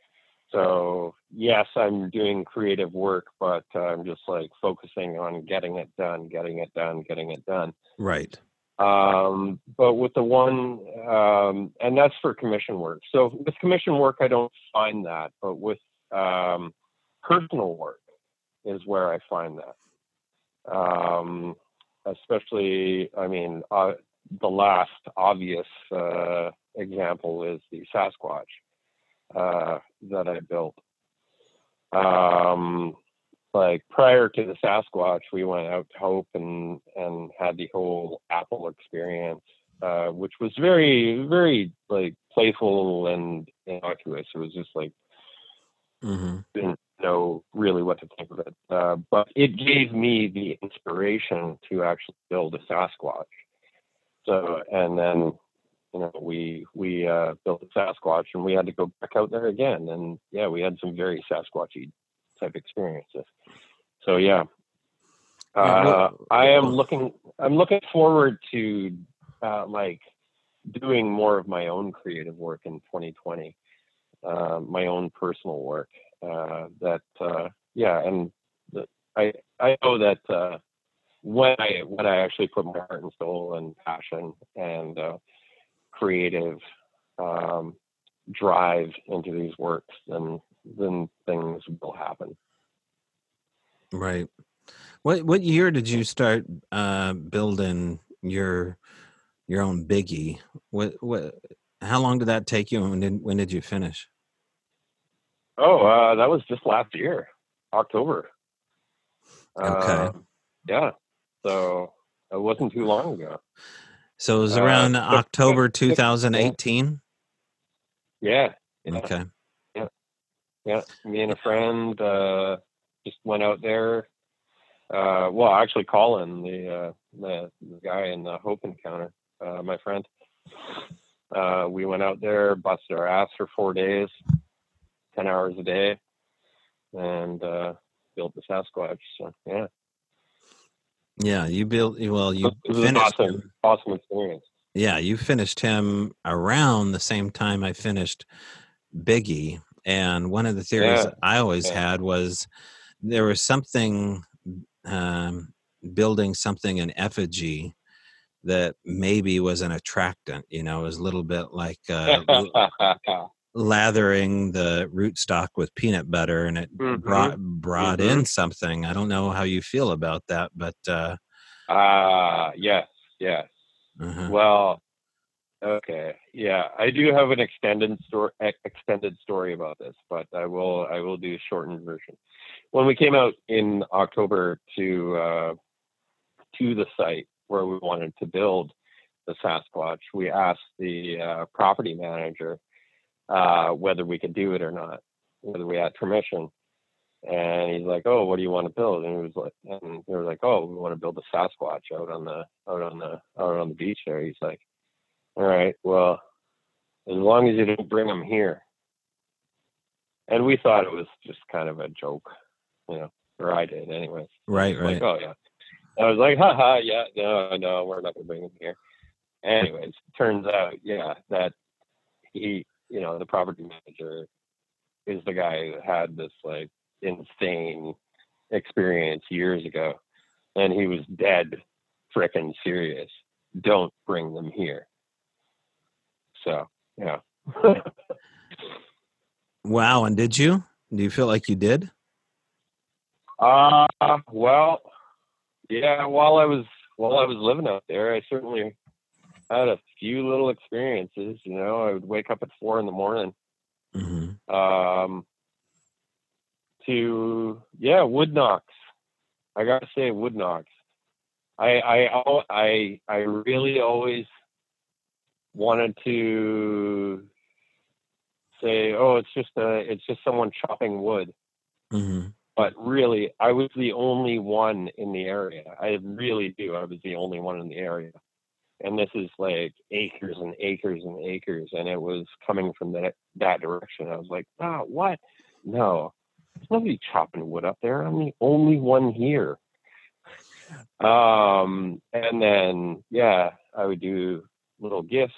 So yes, I'm doing creative work, but uh, I'm just like focusing on getting it done, getting it done, getting it done. Right. Um, but with the one, um, and that's for commission work. So with commission work, I don't find that, but with um, personal work is where I find that. Um, especially, I mean, uh, the last obvious uh, example is the Sasquatch uh, that I built. Um, like prior to the Sasquatch, we went out to Hope and and had the whole Apple experience, uh, which was very very like playful and innocuous. It was just like hmm didn't know really what to think of it, uh, but it gave me the inspiration to actually build a Sasquatch. So and then you know we we uh, built a Sasquatch and we had to go back out there again, and yeah, we had some very Sasquatchy type experiences. So yeah, uh, I am looking. I'm looking forward to uh, like doing more of my own creative work in 2020, uh, my own personal work. Uh, that uh, yeah, and the, I I know that uh, when I when I actually put my heart and soul and passion and uh, creative um, drive into these works, then then things will happen. Right. What what year did you start uh, building your your own biggie? What what? How long did that take you, and when did, when did you finish? Oh, uh, that was just last year, October. Okay. Uh, yeah. So it wasn't too long ago. So it was Uh, around six- October six- six- 2018. Yeah. Yeah. Okay. Yeah. Yeah. Me and a friend uh, just went out there. Uh, well, actually, Colin, the, uh, the the guy in the Hope Encounter, uh, my friend. Uh, we went out there, busted our ass for four days, ten hours a day, and uh, built the Sasquatch. So yeah, Yeah, you built. Well, you it was an finished. awesome, him- awesome experience. Yeah, you finished him around the same time I finished Biggie. And one of the theories Yeah, I always yeah. had was there was something um, building something in effigy that maybe was an attractant. You know, it was a little bit like uh, lathering the rootstock with peanut butter, and it Mhm, brought brought mhm. in something. I don't know how you feel about that, but uh, Ah, yes, yes. uh Well, okay, yeah, I do have an extended story, extended story about this, but I will, I will do a shortened version. When we came out in October to uh, to the site where we wanted to build the Sasquatch, we asked the uh, property manager uh, whether we could do it or not, whether we had permission. And he's like, "Oh, what do you want to build?" And he was like, and they were like, "Oh, we want to build a Sasquatch out on the out on the out on the beach there." He's like, "All right, well, as long as you didn't bring them here." And we thought it was just kind of a joke, you know, or I did, anyways. right, Like, right. oh yeah. I was like, haha, yeah, no, no, we're not gonna bring him here. Anyways, turns out, yeah, that he, you know, the property manager is the guy who had this like insane experience years ago, and he was dead frickin' serious. Don't bring them here. So yeah. Wow, and did you? Do you feel like you did? Uh well, yeah. While I was while I was living out there, I certainly had a few little experiences. You know, I would wake up at four in the morning hmm um, to yeah wood knocks. I gotta say, wood knocks. I I I I really always wanted to say, oh, it's just a, it's just someone chopping wood. Mm-hmm. But really, I was the only one in the area. I really do. I was the only one in the area. And this is like acres and acres and acres, and it was coming from that that direction. I was like, ah, what? No, there's nobody chopping wood up there. I'm the only one here. Um, and then yeah, I would do little gifts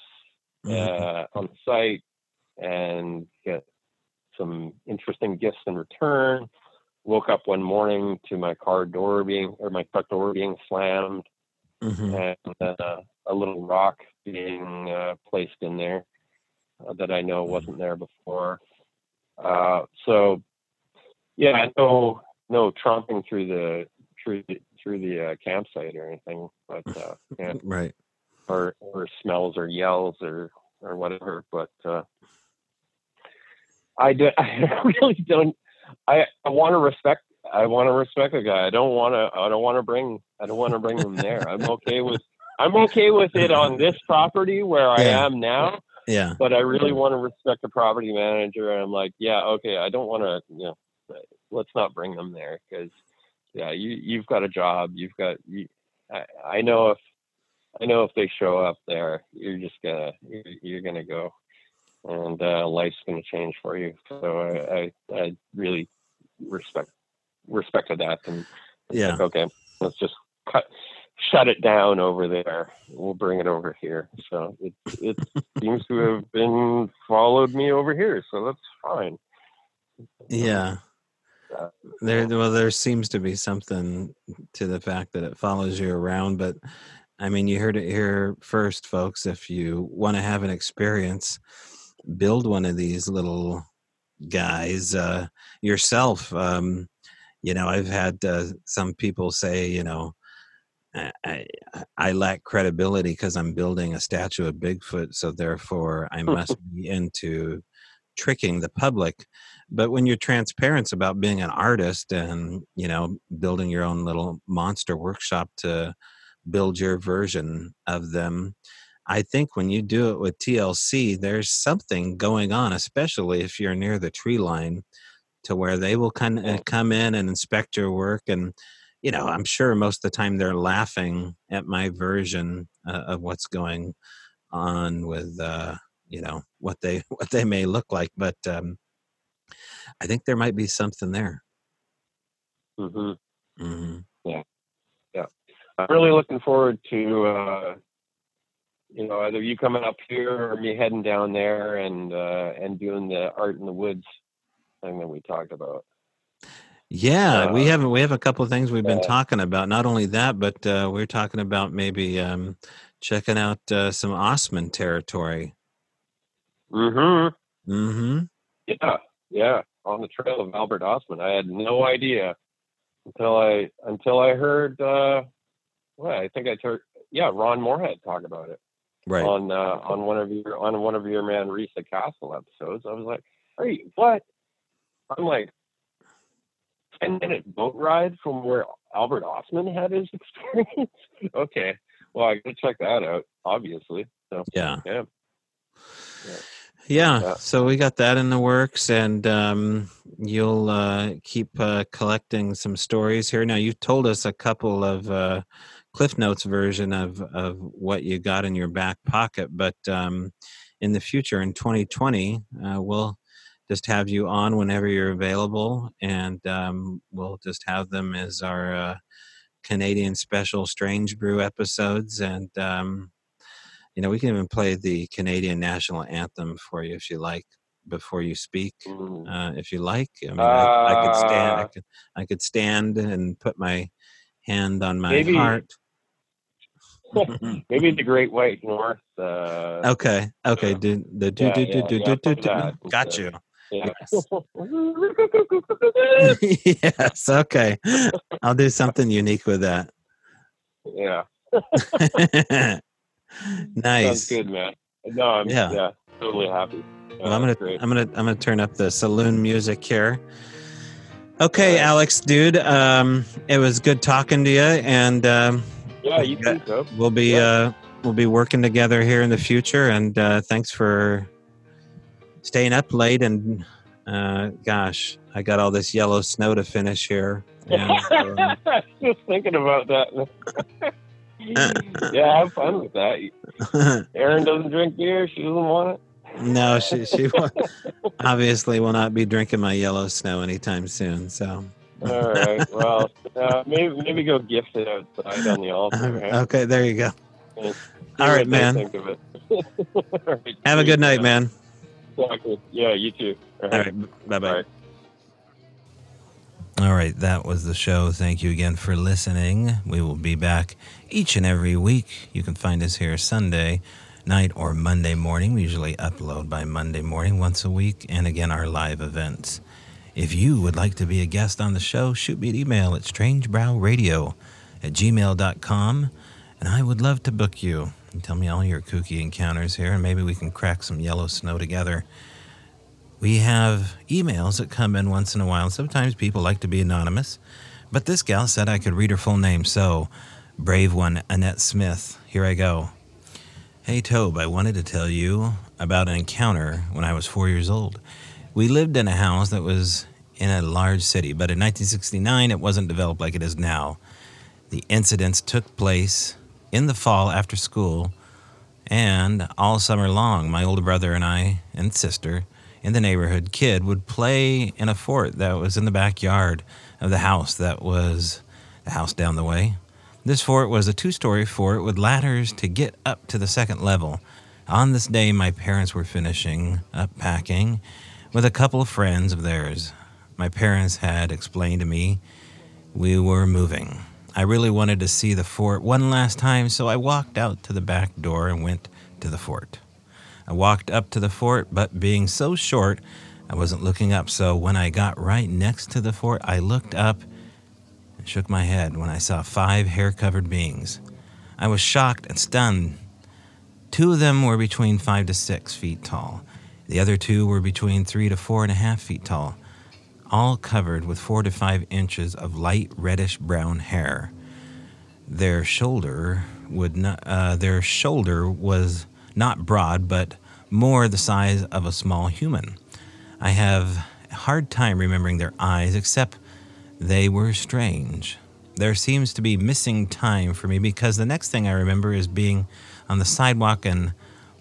mm-hmm. uh, on the site and get some interesting gifts in return. Woke up one morning to my car door being or my truck door being slammed, mm-hmm. and uh, a little rock being uh, placed in there uh, that I know wasn't there before. Uh, so, yeah, no, no tromping through the through the through the uh, campsite or anything, but uh, yeah, right, or or smells or yells or or whatever. But uh, I do, I really don't. I I want to respect. I want to respect a guy. I don't want to. I don't want to bring. I don't want to bring him there. I'm okay with. I'm okay with it on this property where I yeah. am now. Yeah. But I really want to respect the property manager. And I'm like, yeah, okay. I don't want to. You know, let's not bring them there because, yeah, you you've got a job. You've got. You, I, I know if I know if they show up there, you're just gonna you're, you're gonna go and uh, life's going to change for you. So I, I, I really respect respected that, and yeah, like, okay, let's just cut shut it down over there. We'll bring it over here. So it it seems to have been followed me over here, so that's fine. Yeah. There, well, there seems to be something to the fact that it follows you around, but I mean, you heard it here first, folks. If you want to have an experience, build one of these little guys uh, yourself. Um, you know, I've had uh, some people say, you know, I, I lack credibility because I'm building a statue of Bigfoot, so therefore I must be into tricking the public. But when you're transparent about being an artist and you know building your own little monster workshop to build your version of them, I think when you do it with TLC, there's something going on, especially if you're near the tree line, to where they will kind of come in and inspect your work. And, you know, I'm sure most of the time they're laughing at my version uh, of what's going on with, uh, you know, what they what they may look like. But um, I think there might be something there. Mm-hmm. Mm-hmm. Yeah, yeah. I'm really looking forward to uh, you know, either you coming up here or me heading down there and uh, and doing the art in the woods thing that we talked about. Yeah, uh, we have we have a couple of things we've been uh, talking about. Not only that, but uh, we're talking about maybe um, checking out uh, some Ostman territory. Mm-hmm. Mm-hmm. Yeah, yeah. On the trail of Albert Ostman, I had no idea until I until I heard. Uh, well, I think I heard. Yeah, Ron Morehead talk about it right on uh, on one of your on one of your Manresa Castle episodes. I was like, "Hey, what?" I'm like, ten minute boat ride from where Albert Ostman had his experience. okay, well, I gotta check that out. Obviously, so yeah, yeah. yeah. Yeah, so we got that in the works, and um, you'll uh, keep uh, collecting some stories here. Now, you've told us a couple of uh, Cliff Notes version of of what you got in your back pocket. But um, in the future, in 2020, uh, we'll just have you on whenever you're available, and um, we'll just have them as our uh, Canadian special Strange Brew episodes. And um, you know, we can even play the Canadian national anthem for you if you like before you speak, uh, if you like. I mean, I, I, could stand. I uh. could, I could stand and put my hand on my maybe, heart. maybe the Great White North. Uh, okay, okay, do the do do do do do do. Got you. Yes. yes. Okay. I'll do something unique with that. Yeah. nice. Sounds good, man. No, I'm yeah, yeah totally happy. well, I'm gonna I'm gonna I'm gonna turn up the saloon music here. Okay, Alex, dude. Um, it was good talking to you, and um, yeah, you too. So. We'll be yeah. uh, we'll be working together here in the future, and uh, thanks for staying up late. And uh, gosh, I got all this yellow snow to finish here. And, uh, Just thinking about that. yeah, have fun with that. Eryn doesn't drink beer; she doesn't want it. No, she she obviously will not be drinking my yellow snow anytime soon. So. All right. Well, uh, maybe maybe go gift it outside on the altar. Right? Okay, there you go. All right, man. Think of it. right, Have a good night, man. Yeah, you too. All right. All right. Bye bye. All right, that was the show. Thank you again for listening. We will be back each and every week. You can find us here Sunday night or Monday morning. We usually upload by Monday morning once a week, and again, our live events. If you would like to be a guest on the show, shoot me an email at strangebrewradio at gmail.com, and I would love to book you. And tell me all your kooky encounters here, and maybe we can crack some yellow snow together. We have emails that come in once in a while. Sometimes people like to be anonymous, but this gal said I could read her full name, so brave one, Annette Smith. Here I go. Hey, Tobe, I wanted to tell you about an encounter when I was four years old. We lived in a house that was in a large city, but in 1969 it wasn't developed like it is now. The incidents took place in the fall after school and all summer long. My older brother and I and sister in the neighborhood kid would play in a fort that was in the backyard of the house that was the house down the way. This fort was a two story fort with ladders to get up to the second level. On this day, my parents were finishing up packing with a couple of friends of theirs. My parents had explained to me we were moving. I really wanted to see the fort one last time, so I walked out to the back door and went to the fort. I walked up to the fort, but being so short, I wasn't looking up. So when I got right next to the fort, I looked up and shook my head when I saw five hair covered beings. I was shocked and stunned. Two of them were between five to six feet tall. The other two were between three to four and a half feet tall, all covered with four to five inches of light reddish brown hair. Their shoulder would not, uh, their shoulder was not broad, but more the size of a small human. I have a hard time remembering their eyes, except they were strange. There seems to be missing time for me because the next thing I remember is being on the sidewalk and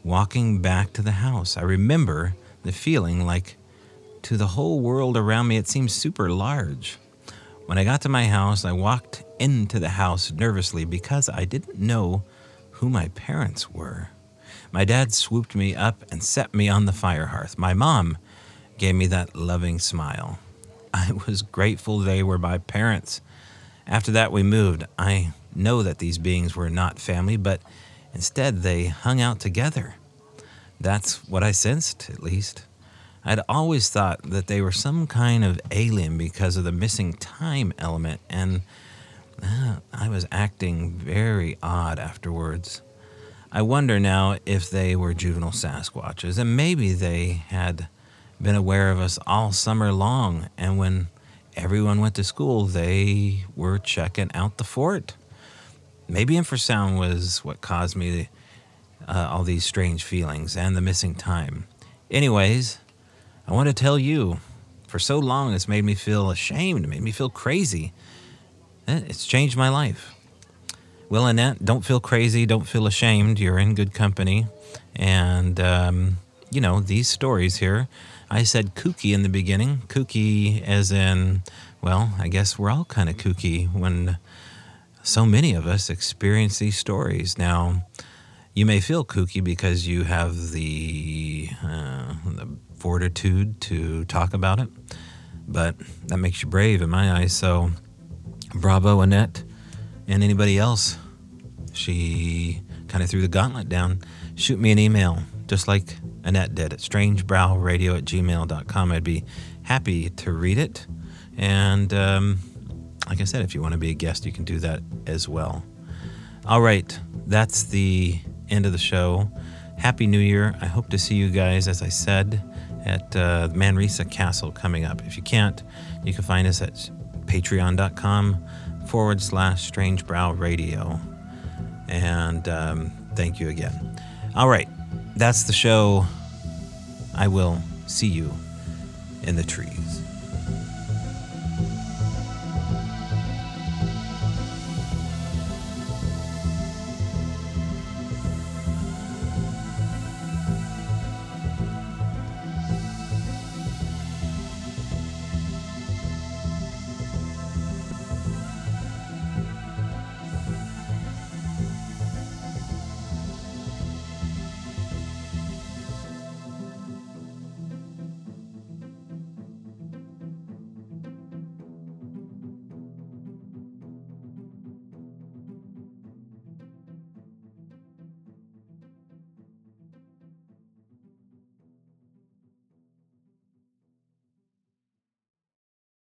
walking back to the house. I remember the feeling like to the whole world around me it seemed super large. When I got to my house, I walked into the house nervously because I didn't know who my parents were. My dad swooped me up and set me on the fire hearth. My mom gave me that loving smile. I was grateful they were my parents. After that, we moved. I know that these beings were not family, but instead they hung out together. That's what I sensed, at least. I'd always thought that they were some kind of alien because of the missing time element, and uh, I was acting very odd afterwards. I wonder now if they were juvenile Sasquatches, and maybe they had been aware of us all summer long, and when everyone went to school, they were checking out the fort. Maybe infrasound was what caused me uh, all these strange feelings and the missing time. Anyways, I want to tell you, for so long, it's made me feel ashamed, made me feel crazy. Eh, it's changed my life. Well, Annette, don't feel crazy. Don't feel ashamed. You're in good company. And, um, you know, these stories here, I said kooky in the beginning. Kooky as in, well, I guess we're all kind of kooky when so many of us experience these stories. Now, you may feel kooky because you have the, uh, the fortitude to talk about it, but that makes you brave in my eyes. So, bravo, Annette and anybody else, she kind of threw the gauntlet down. Shoot me an email, just like Annette did at strangebrewradio at gmail.com. I'd be happy to read it. And um, like I said, if you want to be a guest, you can do that as well. All right, that's the end of the show. Happy New Year. I hope to see you guys, as I said, at uh, Manresa Castle coming up. If you can't, you can find us at patreon.com forward slash strange brew radio. And um, thank you again. All right, that's the show. I will see you in the trees.